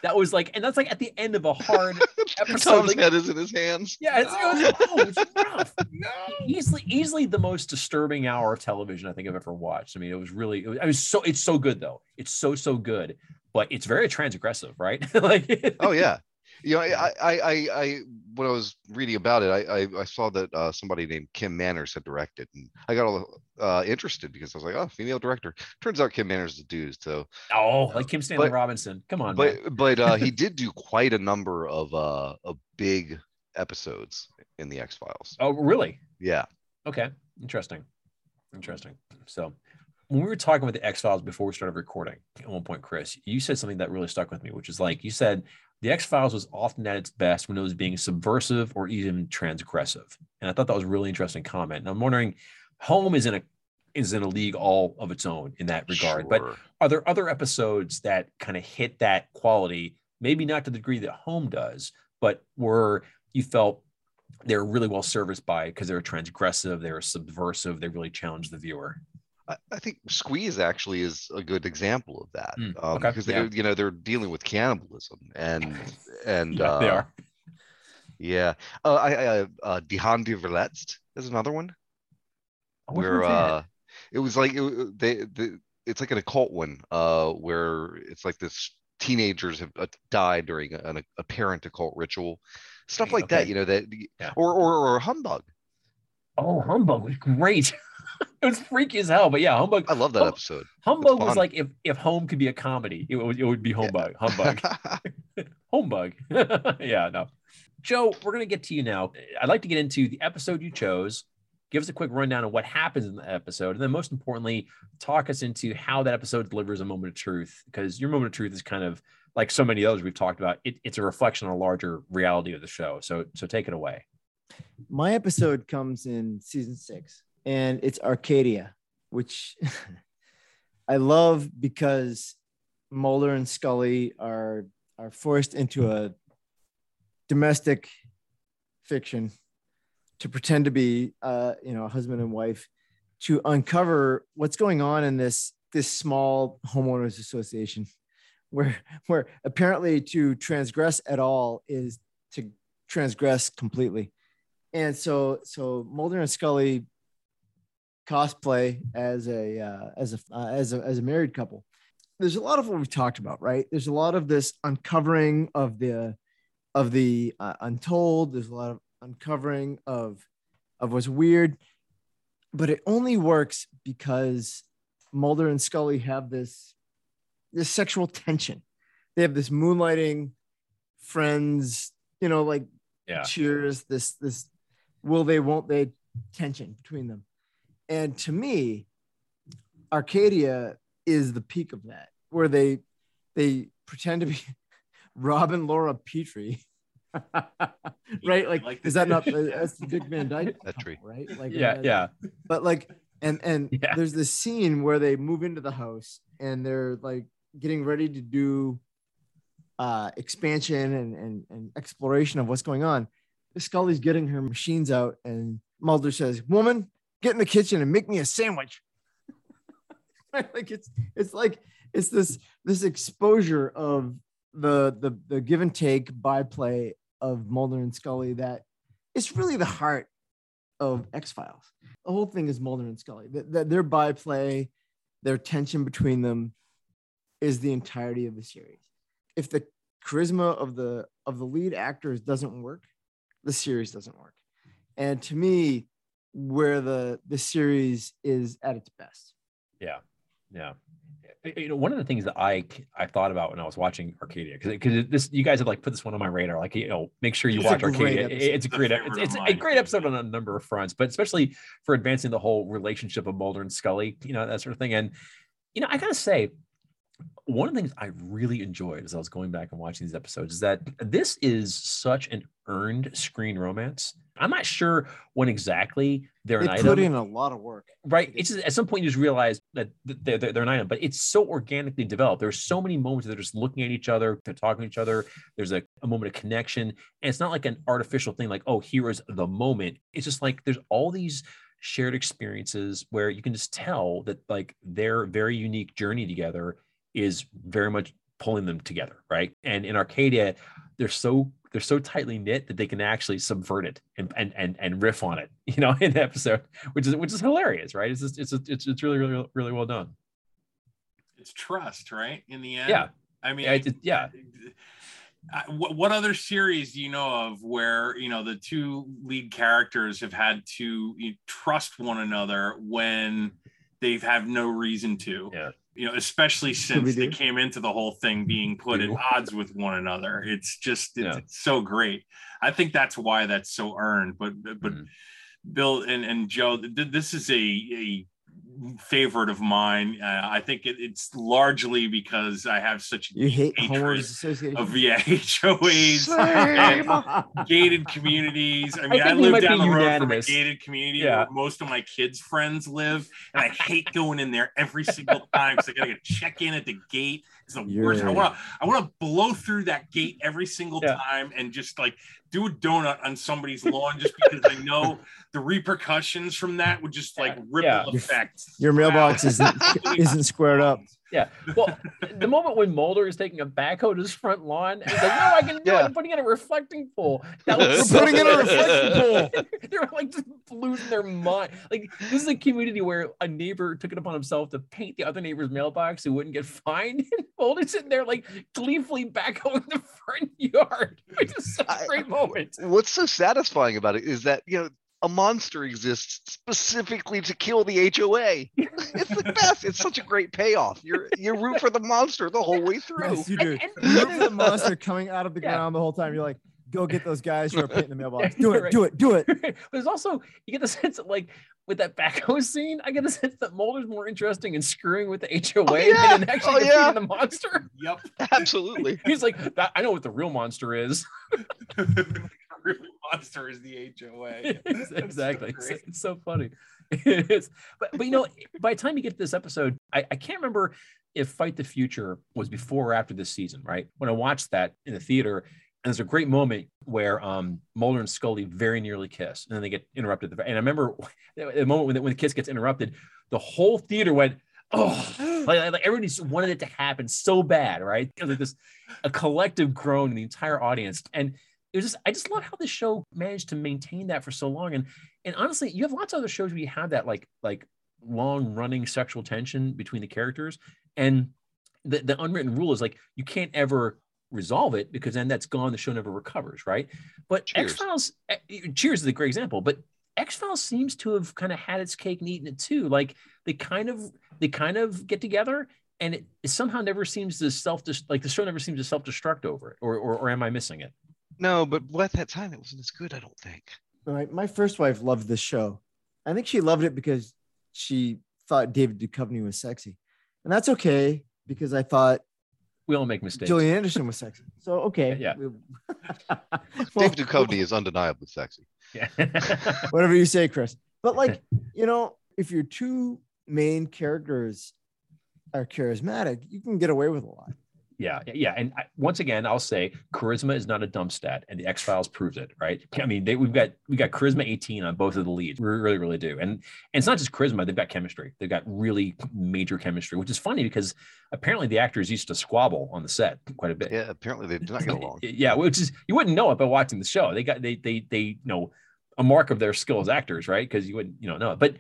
That was like, and that's like at the end of a hard episode. Tom's like- head is in his hands. yeah, it's, it was, oh, it's rough. Easily, easily the most disturbing hour of television I think I've ever watched. I mean, it was really, it was, it was so, it's so good though. It's so, so good, but it's very transgressive, right? like, Oh yeah. You know, I, I, I, I, when I was reading about it, I, I, I saw that uh, somebody named Kim Manners had directed, and I got all uh, interested because I was like, oh, female director. Turns out Kim Manners is a dude. So, Oh, like Kim Stanley But- Robinson. Come on, but, man. but uh, he did do quite a number of, uh, of big episodes in the X Files. Oh, really? Yeah. Okay. Interesting. Interesting. So when we were talking with the X Files before we started recording at one point, Chris, you said something that really stuck with me, which is like you said the X Files was often at its best when it was being subversive or even transgressive. And I thought that was a really interesting comment. And I'm wondering, Home is in a is in a league all of its own in that regard. But are there other episodes that kind of hit that quality maybe not to the degree that home does but were you felt they're really well serviced by because they're transgressive they're subversive they really challenge the viewer I, I think Squeeze actually is a good example of that. Mm, um, okay, because they, yeah. you know, they're dealing with cannibalism and and yeah uh, they are Yeah. Uh, I, I uh, Die Hand Verletzt is another one wonder where uh, it was like it, they, the it's like an occult one uh, where it's like this teenagers have uh, died during an apparent occult ritual, stuff like that. You know that, Yeah. or or or humbug. oh humbug was great it was freaky as hell but yeah humbug I love that Hum- episode. humbug was like if if home could be a comedy it would, it would be humbug humbug humbug. yeah, no. Joe, we're going to get to you now. I'd like to get into the episode you chose. Give us a quick rundown of what happens in the episode. And then, most importantly, talk us into how that episode delivers a moment of truth. Because your moment of truth is kind of like so many others we've talked about, it, it's a reflection on a larger reality of the show. So, so take it away. My episode comes in season six, and it's Arcadia, which I love because Mulder and Scully are are forced into a domestic fiction to pretend to be uh, you know a husband and wife to uncover what's going on in this this small homeowners association where where apparently to transgress at all is to transgress completely. And so so mulder and scully cosplay as a uh, as a uh, as a as a married couple. There's a lot of what we've talked about right? There's a lot of this uncovering of the of the uh, untold. There's a lot of uncovering of of what's weird. But it only works because mulder and scully have this this sexual tension. They have this moonlighting friends you know like Yeah. cheers this this will they won't they tension between them and to me arcadia is the peak of that where they they pretend to be rob and laura petrie right like, Like is that not that's the dick van dyke Petrie. couple, right like Yeah, uh, yeah. but like and and Yeah. there's this scene where they move into the house and they're like getting ready to do uh expansion and and, and exploration of what's going on scully's getting her machines out and mulder says woman get in the kitchen and make me a sandwich like it's it's like it's this this exposure of the the the give and take byplay of mulder and scully that it's really the heart of X Files. The whole thing is Mulder and Scully. That that their byplay, their tension between them, is the entirety of the series. If the charisma of the of the lead actors doesn't work, the series doesn't work. And to me, where the the series is at its best. Yeah, yeah. You know, one of the things that I I thought about when I was watching Arcadia, because because this you guys have like put this one on my radar, like you know, make sure you It's watch Arcadia. episode. It's a great, favorite it's, it's a great episode on a number of fronts, but especially for advancing the whole relationship of Mulder and Scully, you know, that sort of thing. And you know, I gotta say, one of the things I really enjoyed as I was going back and watching these episodes is that this is such an earned screen romance. I'm not sure when exactly they're They an put item in a lot of work. right it's just, at some point you just realize that they're, they're, they're an item but it's so organically developed there's so many moments that they're just looking at each other they're talking to each other there's a, a moment of connection and it's not like an artificial thing like oh here is the moment it's just like there's all these shared experiences where you can just tell that like their very unique journey together is very much pulling them together right and in arcadia they're so they're so tightly knit that they can actually subvert it and and and, and riff on it you know in the episode which is which is hilarious right it's just, it's it's it's really really really well done it's trust, right? In the end. Yeah. I mean, Yeah, it- yeah. I- what, what other series do you know of where you know the two lead characters have had to you know, trust one another when they've have no reason to? Yeah. You know, especially since they came into the whole thing being put at odds with one another. It's just it's, Yeah. it's so great. I think that's why that's so earned. But but Mhm. Bill and, and Joe, th- this is a, a favorite of mine. Uh, I think it, it's largely because I have such You hate hatred homeowners of yeah HOAs, Same. gated communities. I mean, I, think we live might down the road from a gated community Yeah. where most of my kids' friends live, and I hate going in there every single time because I gotta get check in at the gate. It's the worst. I You're- want to I want to blow through that gate every single Yeah. time and just like do a donut on somebody's lawn just because I know the repercussions from that would just like Yeah. ripple Yeah. Your- effect. Your mailbox isn't isn't squared up. yeah well the moment when mulder is taking a backhoe to his front lawn he's like no I can do it. I'm putting in a reflecting pool that was We're putting in a reflecting pool. they're like just losing their mind like this is a community where a neighbor took it upon himself to paint the other neighbor's mailbox who wouldn't get fined and mulder's sitting there like gleefully backhoeing the front yard which is such a I- great moment What's so satisfying about it is that you know a monster exists specifically to kill the HOA. It's the best. It's such a great payoff. You're you root for the monster the whole way through. Yes, you do. And- and- You look for the monster coming out of the Yeah. ground the whole time. You're like, go get those guys who are painting the mailbox. Do it, right. do it, do it. but there's also you get the sense that like with that backhoe scene, I get the sense that Mulder's more interesting in screwing with the HOA yeah. Oh, than in actually Oh, yeah. the monster. Yep. Absolutely. He's like, that, I know what the real monster is. The real monster is the HOA. That's so exactly. It's, it's so funny. It's- but but you know, by the time you get to this episode, I, I can't remember if Fight the Future was before or after this season, right? When I watched that in the theater, And there's a great moment where um, Mulder and Scully very nearly kiss, and then they get interrupted. And I remember the moment when the, when the kiss gets interrupted, the whole theater went, "Oh!" like, like everybody just wanted it to happen so bad, right? Like this, a collective groan in the entire audience, and it was just I just love how the show managed to maintain that for so long. And and honestly, you have lots of other shows where you have that like like long running sexual tension between the characters, and the, the unwritten rule is like you can't ever resolve it because then that's gone. The show never recovers, right? But Cheers. X Files, eh, Cheers is a great example, but X Files seems to have kind of had its cake and eaten it too. Like they kind of they kind of get together, and it, it somehow never seems to self like the show never seems to self destruct over it, or, or or am I missing it? No, but at that time it wasn't as good. I don't think. My, my first wife loved this show. I think she loved it because she thought David Duchovny was sexy. And that's okay because I thought We all make mistakes. Gillian Anderson was sexy. So, okay. Yeah. We- Dave Duchovny is undeniably sexy. Yeah. whatever you say, Chris. But like, you know, if your two main characters are charismatic, you can get away with a lot. Yeah, yeah, and I, once again, I'll say charisma is not a dump stat, and the X Files proves it, right? I mean, they, we've got we got charisma 18 on both of the leads, we really, really do, and and it's not just charisma; they've got chemistry. They've got really major chemistry, which is funny because apparently the actors used to squabble on the set quite a bit. Yeah, apparently they do not get along. yeah, which is you wouldn't know it by watching the show. They got they they they you know a mark of their skill as actors, right? Because you wouldn't you know know it, but.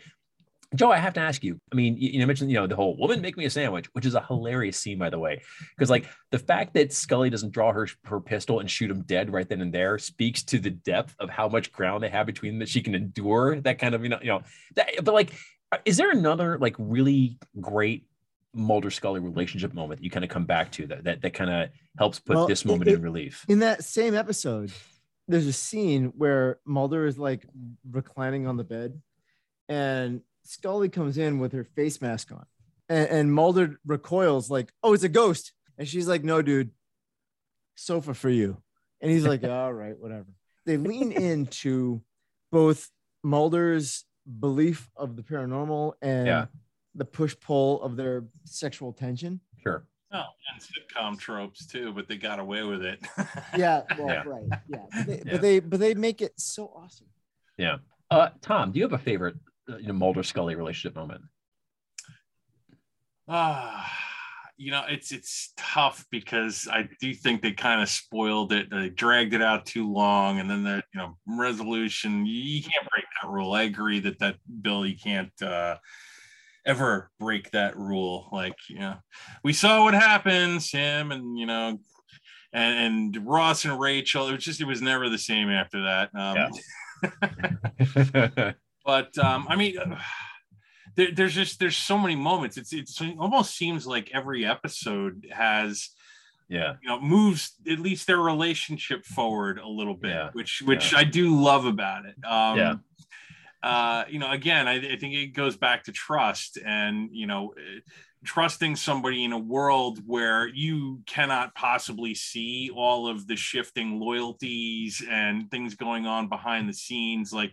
Joe, I have to ask you. I mean, you, you mentioned, you know, the whole woman make me a sandwich, which is a hilarious scene, by the way, because like the fact that Scully doesn't draw her her pistol and shoot him dead right then and there speaks to the depth of how much ground they have between them that she can endure that kind of, you know, you know, that, but like, is there another like really great Mulder Scully relationship moment that you kind of come back to that that, that kind of helps put Well, this moment it- in relief? In that same episode, there's a scene where Mulder is like reclining on the bed and Scully comes in with her face mask on. And, and Mulder recoils, like, oh, it's a ghost. And she's like, no, dude, sofa for you. And he's like, all right, whatever. They lean into both Mulder's belief of the paranormal and Yeah. the push pull of their sexual tension. Sure. Oh, and sitcom tropes too, but they got away with it. Yeah, well, Yeah. right. Yeah. But they, Yeah. but they but they make it so awesome. Yeah. Uh, Tom, do you have a favorite, you know, Mulder Scully relationship moment? Ah, you know, it's it's tough because I do think they kind of spoiled it. They dragged it out too long, and then the you know resolution. You, you can't break that rule. I agree that that Bill, you can't uh, ever break that rule. Like you know, we saw what happens, him, and you know. And, and Ross and Rachel, it was just it was never the same after that. Um, Yeah. but um, I mean, uh, there, there's just there's so many moments. It's it's it almost seems like every episode has yeah. you know moves at least their relationship forward a little bit, Yeah. which which I do love about it. Um, Yeah. Uh, you know, again, I, I think it goes back to trust and you know. eh, Trusting somebody in a world where you cannot possibly see all of the shifting loyalties and things going on behind the scenes, like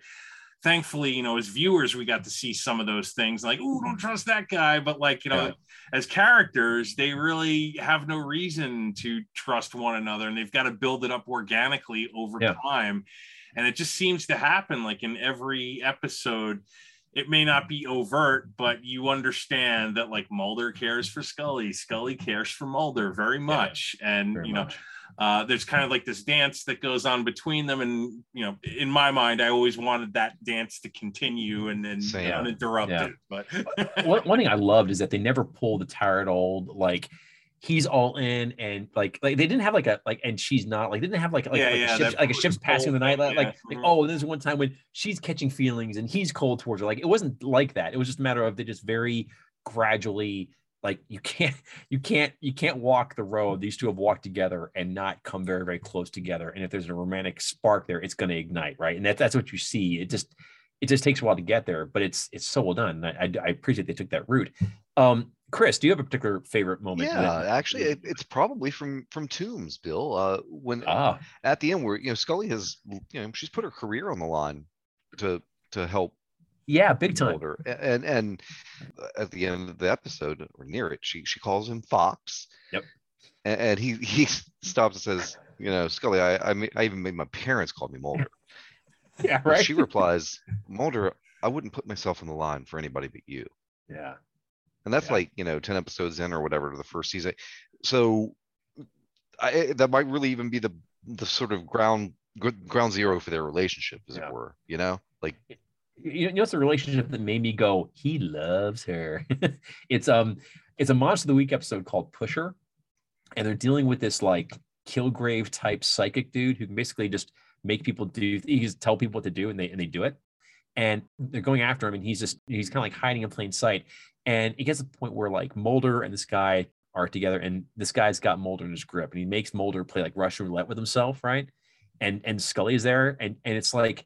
thankfully, you know, as viewers, we got to see some of those things like, oh, don't mm-hmm. trust that guy. But like, you know, Yeah. as characters, they really have no reason to trust one another and they've got to build it up organically over Yeah. time. And it just seems to happen like in every episode. It may not be overt, but you understand that like Mulder cares for Scully, Scully cares for Mulder very much. And Very you know, much. Uh, there's kind of like this dance that goes on between them and you know in my mind i always wanted that dance to continue and then Same. uninterrupted but one, one thing I loved is that they never pull the tired old like he's all in and like like they didn't have like a like and she's not like they didn't have like like, Yeah, like, a, yeah, ship's, that like a ship's passing the night like yeah. like Mhm. oh there's one time when she's catching feelings and he's cold towards her like it wasn't like that it was just a matter of they just very gradually like you can't you can't you can't walk the road these two have walked together and not come very very close together. And if there's a romantic spark there it's going to ignite right? And that, that's what you see. It just it just takes a while to get there but it's it's so well done. I, I, I appreciate they took that route. Um chris do you have a particular favorite moment Yeah, actually, it, it's probably from from Tooms, Bill. Uh, when ah. at the end, where you know Scully has, you know, she's put her career on the line to to help yeah big time Mulder, A- and and uh, at the end of the episode or near it, she she calls him Fox. Yep. and, and he he stops and says, you know, Scully, I I, I even made my parents call me Mulder. Yeah, And. She replies, Mulder, I wouldn't put myself on the line for anybody but you. yeah, And that's Yeah. like, you know, 10 episodes in or whatever to the first season. So I, eh, that might really even be the the sort of ground ground zero for their relationship, as Yeah. it were. You know, like you know, it's a relationship that made me go, he loves her. it's um, it's a monster of the week episode called Pusher, and they're dealing with this like Kilgrave type psychic dude who can basically just make people do, he just tell people what to do, and they and they do it, and they're going after him, and he's just he's kind of like hiding in plain sight, and it gets to the point where like Mulder and this guy are together, and this guy's got Mulder in his grip, and he makes Mulder play like Russian roulette with himself, right? And and Scully is there, and and it's like,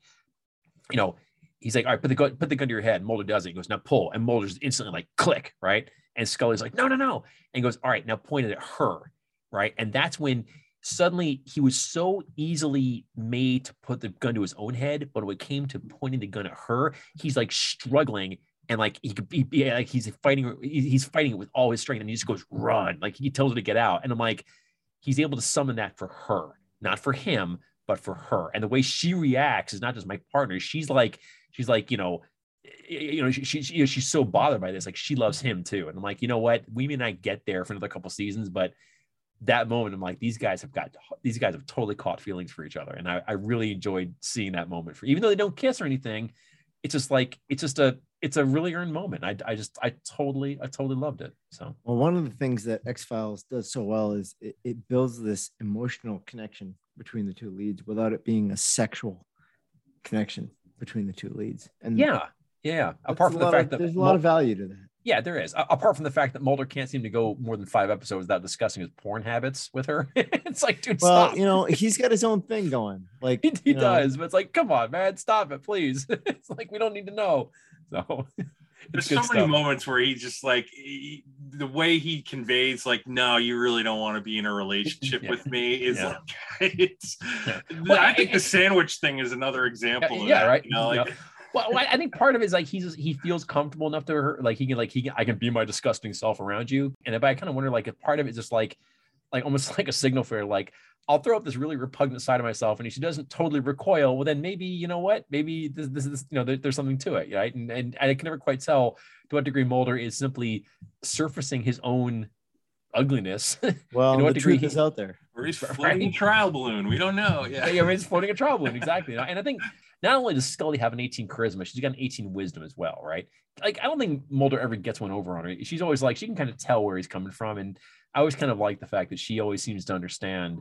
you know, he's like, all right, put the gun, put the gun to your head. Mulder does it. He goes, now pull. And Mulder's instantly like, click, right? And Scully's like, no, no, no. And he goes, all right, now point it at her, right? And that's when suddenly he was so easily made to put the gun to his own head, but when it came to pointing the gun at her, he's like struggling and like he could be be- like he's fighting, he's fighting it with all his strength, and he just goes run, like he tells her to get out, and I'm like, he's able to summon that for her, not for him, but for her, and the way she reacts is not just my partner. She's like, she's like, you know, you know, she, she, she- she's so bothered by this, like she loves him too, and I'm like, you know what, we may not get there for another couple seasons, but that moment, I'm like, these guys have got, these guys have totally caught feelings for each other, and I, I really enjoyed seeing that moment. For even though they don't kiss or anything, it's just like, it's just a, it's a really earned moment. I, I just, I totally, I totally loved it. So Well, one of the things that X Files does so well is it, it builds this emotional connection between the two leads without it being a sexual connection between the two leads. And yeah, yeah. Apart from the fact of, that there's a Mul- lot of value to that. Yeah, there is. A- Apart from the fact that Mulder can't seem to go more than five episodes without discussing his porn habits with her. it's like, dude, Well, stop. you know, he's got his own thing going. Like he, he you know, does, but it's like, come on, man, stop it, please. it's like we don't need to know. So There's so many stuff. moments where he just like he, the way he conveys like no you really don't want to be in a relationship Yeah. with me is Yeah. like it's. Well, I think I- the sandwich thing is another example of yeah, that, right. you know, like. Well, I think part of it is like he's he feels comfortable enough to her, like he can like he can, I can be my disgusting self around you, and but I kind of wonder like if part of it is just like like almost like a signal for like I'll throw up this really repugnant side of myself, and if she doesn't totally recoil, well then maybe you know what, maybe this this is you know there, there's something to it, right? And and I can never quite tell to what degree Mulder is simply surfacing his own ugliness. well, to what the degree truth he- is out there. or he's Right. floating a trial balloon we don't know yeah yeah, I mean, it's floating a trial balloon, exactly. And I think not only does Scully have an 18 charisma, she's got an 18 wisdom as well, right? Like, I don't think Mulder ever gets one over on her. She's always like, she can kind of tell where he's coming from. And I always kind of like the fact that she always seems to understand.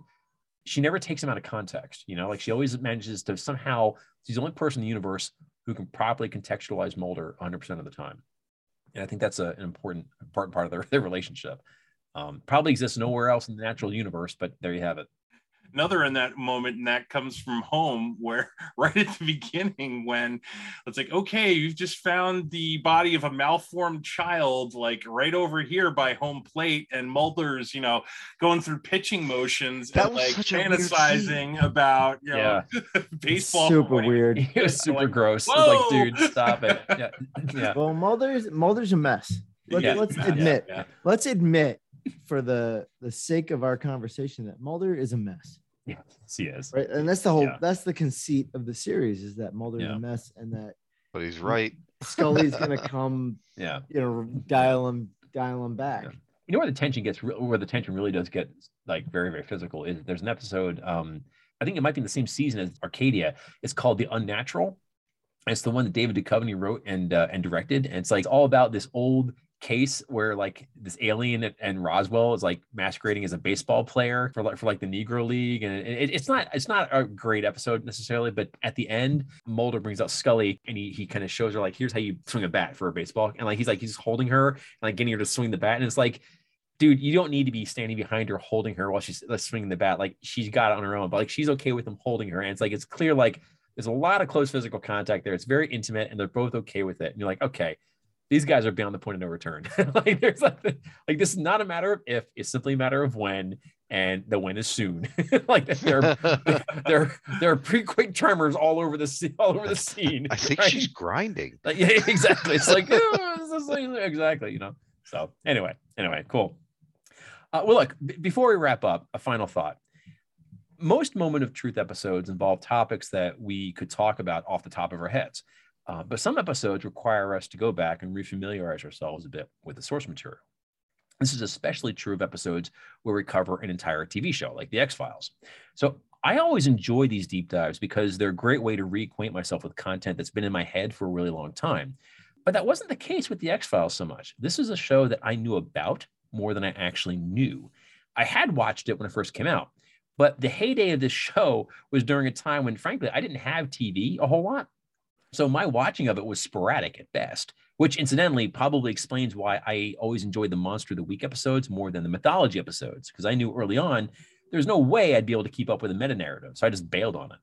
She never takes him out of context, you know, like she always manages to somehow, she's the only person in the universe who can properly contextualize Mulder 100% of the time. And I think that's a, an important, important part of their, their relationship. Um, probably exists nowhere else in the natural universe, but there you have it. Another in that moment and that comes from home where right at the beginning when it's like okay you've just found the body of a malformed child like right over here by home plate and mulder's you know going through pitching motions That and like such a weird fantasizing about you know baseball Super pointing. weird. It was super like, gross. It was like, dude, stop it. Yeah, yeah. Well, Mulder's Mulder's a mess. Let's, Yeah, let's yeah, admit. yeah. Let's admit, for the the sake of our conversation, that Mulder is a mess. Yes, he is. Right. And that's the whole Yeah. that's the conceit of the series is that Mulder's Yeah. a mess and that but he's right. Scully's gonna come, Yeah. you know, dial him dial him back. Yeah. You know where the tension gets, re- where the tension really does get like very, very physical is there's an episode. Um, I think it might be in the same season as Arcadia. It's called The Unnatural. And It's the one that David Duchovny wrote and uh, and directed, and it's like all about this old case where like this alien and, Roswell is like masquerading as a baseball player for like for like the Negro League, and it, it's not it's not a great episode necessarily, but at the end, Mulder brings out Scully and he he kind of shows her like here's how you swing a bat for a baseball, and like he's like he's holding her and like getting her to swing the bat, and it's like dude, you don't need to be standing behind her holding her while she's swinging the bat. Like she's got it on her own, but like she's okay with him holding her. And it's like it's clear like there's a lot of close physical contact there. It's very intimate, and they're both okay with it. And you're like, okay, these guys are beyond the point of no return. like there's like, like this is not a matter of if, it's simply a matter of when, and the when is soon. like there, there, there are pretty quick tremors all over the scene, all over the scene. I think right? she's grinding. Like, yeah, exactly. It's like, "Oh, this like- exactly, you know. So anyway, anyway, cool. Uh, well, look, b- before we wrap up, a final thought. Most Moment of Truth episodes involve topics that we could talk about off the top of our heads. Uh, but some episodes require us to go back and refamiliarize ourselves a bit with the source material. This is especially true of episodes where we cover an entire TV show, like The X Files. So I always enjoy these deep dives because they're a great way to reacquaint myself with content that's been in my head for a really long time. But that wasn't the case with The X Files so much. This is a show that I knew about more than I actually knew. I had watched it when it first came out, but the heyday of this show was during a time when, frankly, I didn't have TV a whole lot. So my watching of it was sporadic at best, which incidentally probably explains why I always enjoyed the Monster of the Week episodes more than the mythology episodes, because I knew early on there's no way I'd be able to keep up with a meta narrative. So I just bailed on it.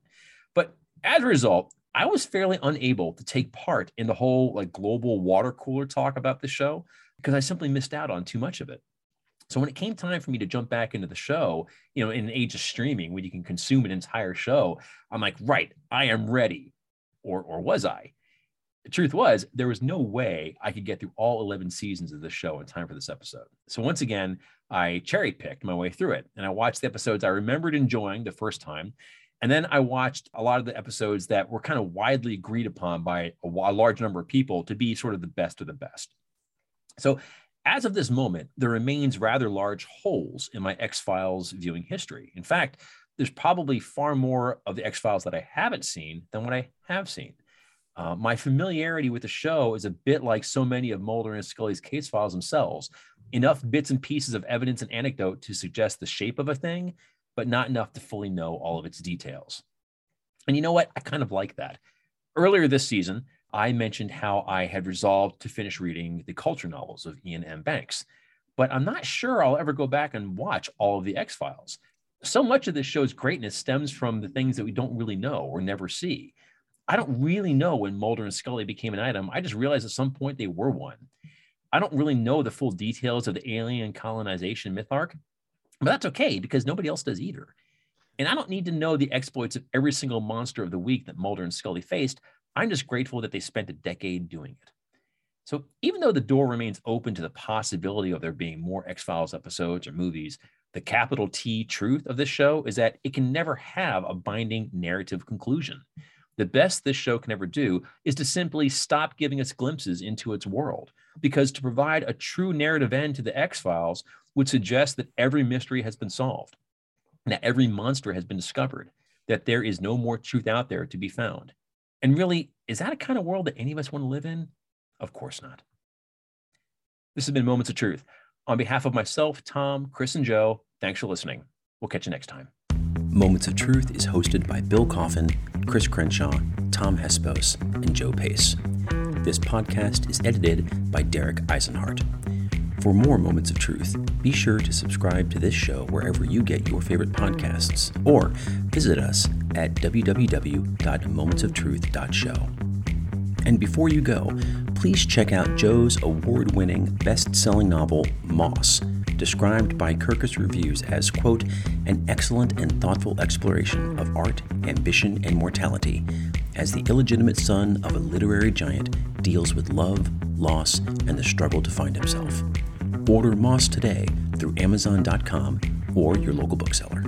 But as a result, I was fairly unable to take part in the whole like global water cooler talk about the show because I simply missed out on too much of it. So when it came time for me to jump back into the show, you know, in an age of streaming where you can consume an entire show, I'm like, right, I am ready. Or or was I? The truth was, there was no way I could get through all 11 seasons of this show in time for this episode. So once again, I cherry picked my way through it and I watched the episodes I remembered enjoying the first time. And then I watched a lot of the episodes that were kind of widely agreed upon by a, a large number of people to be sort of the best of the best. So as of this moment, there remains rather large holes in my X Files viewing history. In fact, there's probably far more of the X Files that I haven't seen than what I have seen. Uh, my familiarity with the show is a bit like so many of Mulder and Scully's case files themselves. Enough bits and pieces of evidence and anecdote to suggest the shape of a thing, but not enough to fully know all of its details. And you know what? I kind of like that. Earlier this season, I mentioned how I had resolved to finish reading the culture novels of Iain M. Banks, but I'm not sure I'll ever go back and watch all of the X Files. So much of this show's greatness stems from the things that we don't really know or never see. I don't really know when Mulder and Scully became an item. I just realized at some point they were one. I don't really know the full details of the alien colonization myth arc, but that's okay because nobody else does either. And I don't need to know the exploits of every single monster of the week that Mulder and Scully faced. I'm just grateful that they spent a decade doing it. So even though the door remains open to the possibility of there being more X Files episodes or movies, the capital T truth of this show is that it can never have a binding narrative conclusion. The best this show can ever do is to simply stop giving us glimpses into its world, because to provide a true narrative end to the X Files would suggest that every mystery has been solved, that every monster has been discovered, that there is no more truth out there to be found. And really, is that a kind of world that any of us want to live in? Of course not. This has been Moments of Truth. On behalf of myself, Tom, Chris, and Joe, thanks for listening. We'll catch you next time. Moments of Truth is hosted by Bill Coffin, Chris Crenshaw, Tom Hespos, and Joe Pace. This podcast is edited by Derek Eisenhart. For more Moments of Truth, be sure to subscribe to this show wherever you get your favorite podcasts, or visit us at www.momentsoftruth.show. And before you go, please check out Joe's award winning best selling novel, Moss, described by Kirkus Reviews as, quote, an excellent and thoughtful exploration of art, ambition, and mortality as the illegitimate son of a literary giant deals with love, loss, and the struggle to find himself. Order Moss today through Amazon.com or your local bookseller.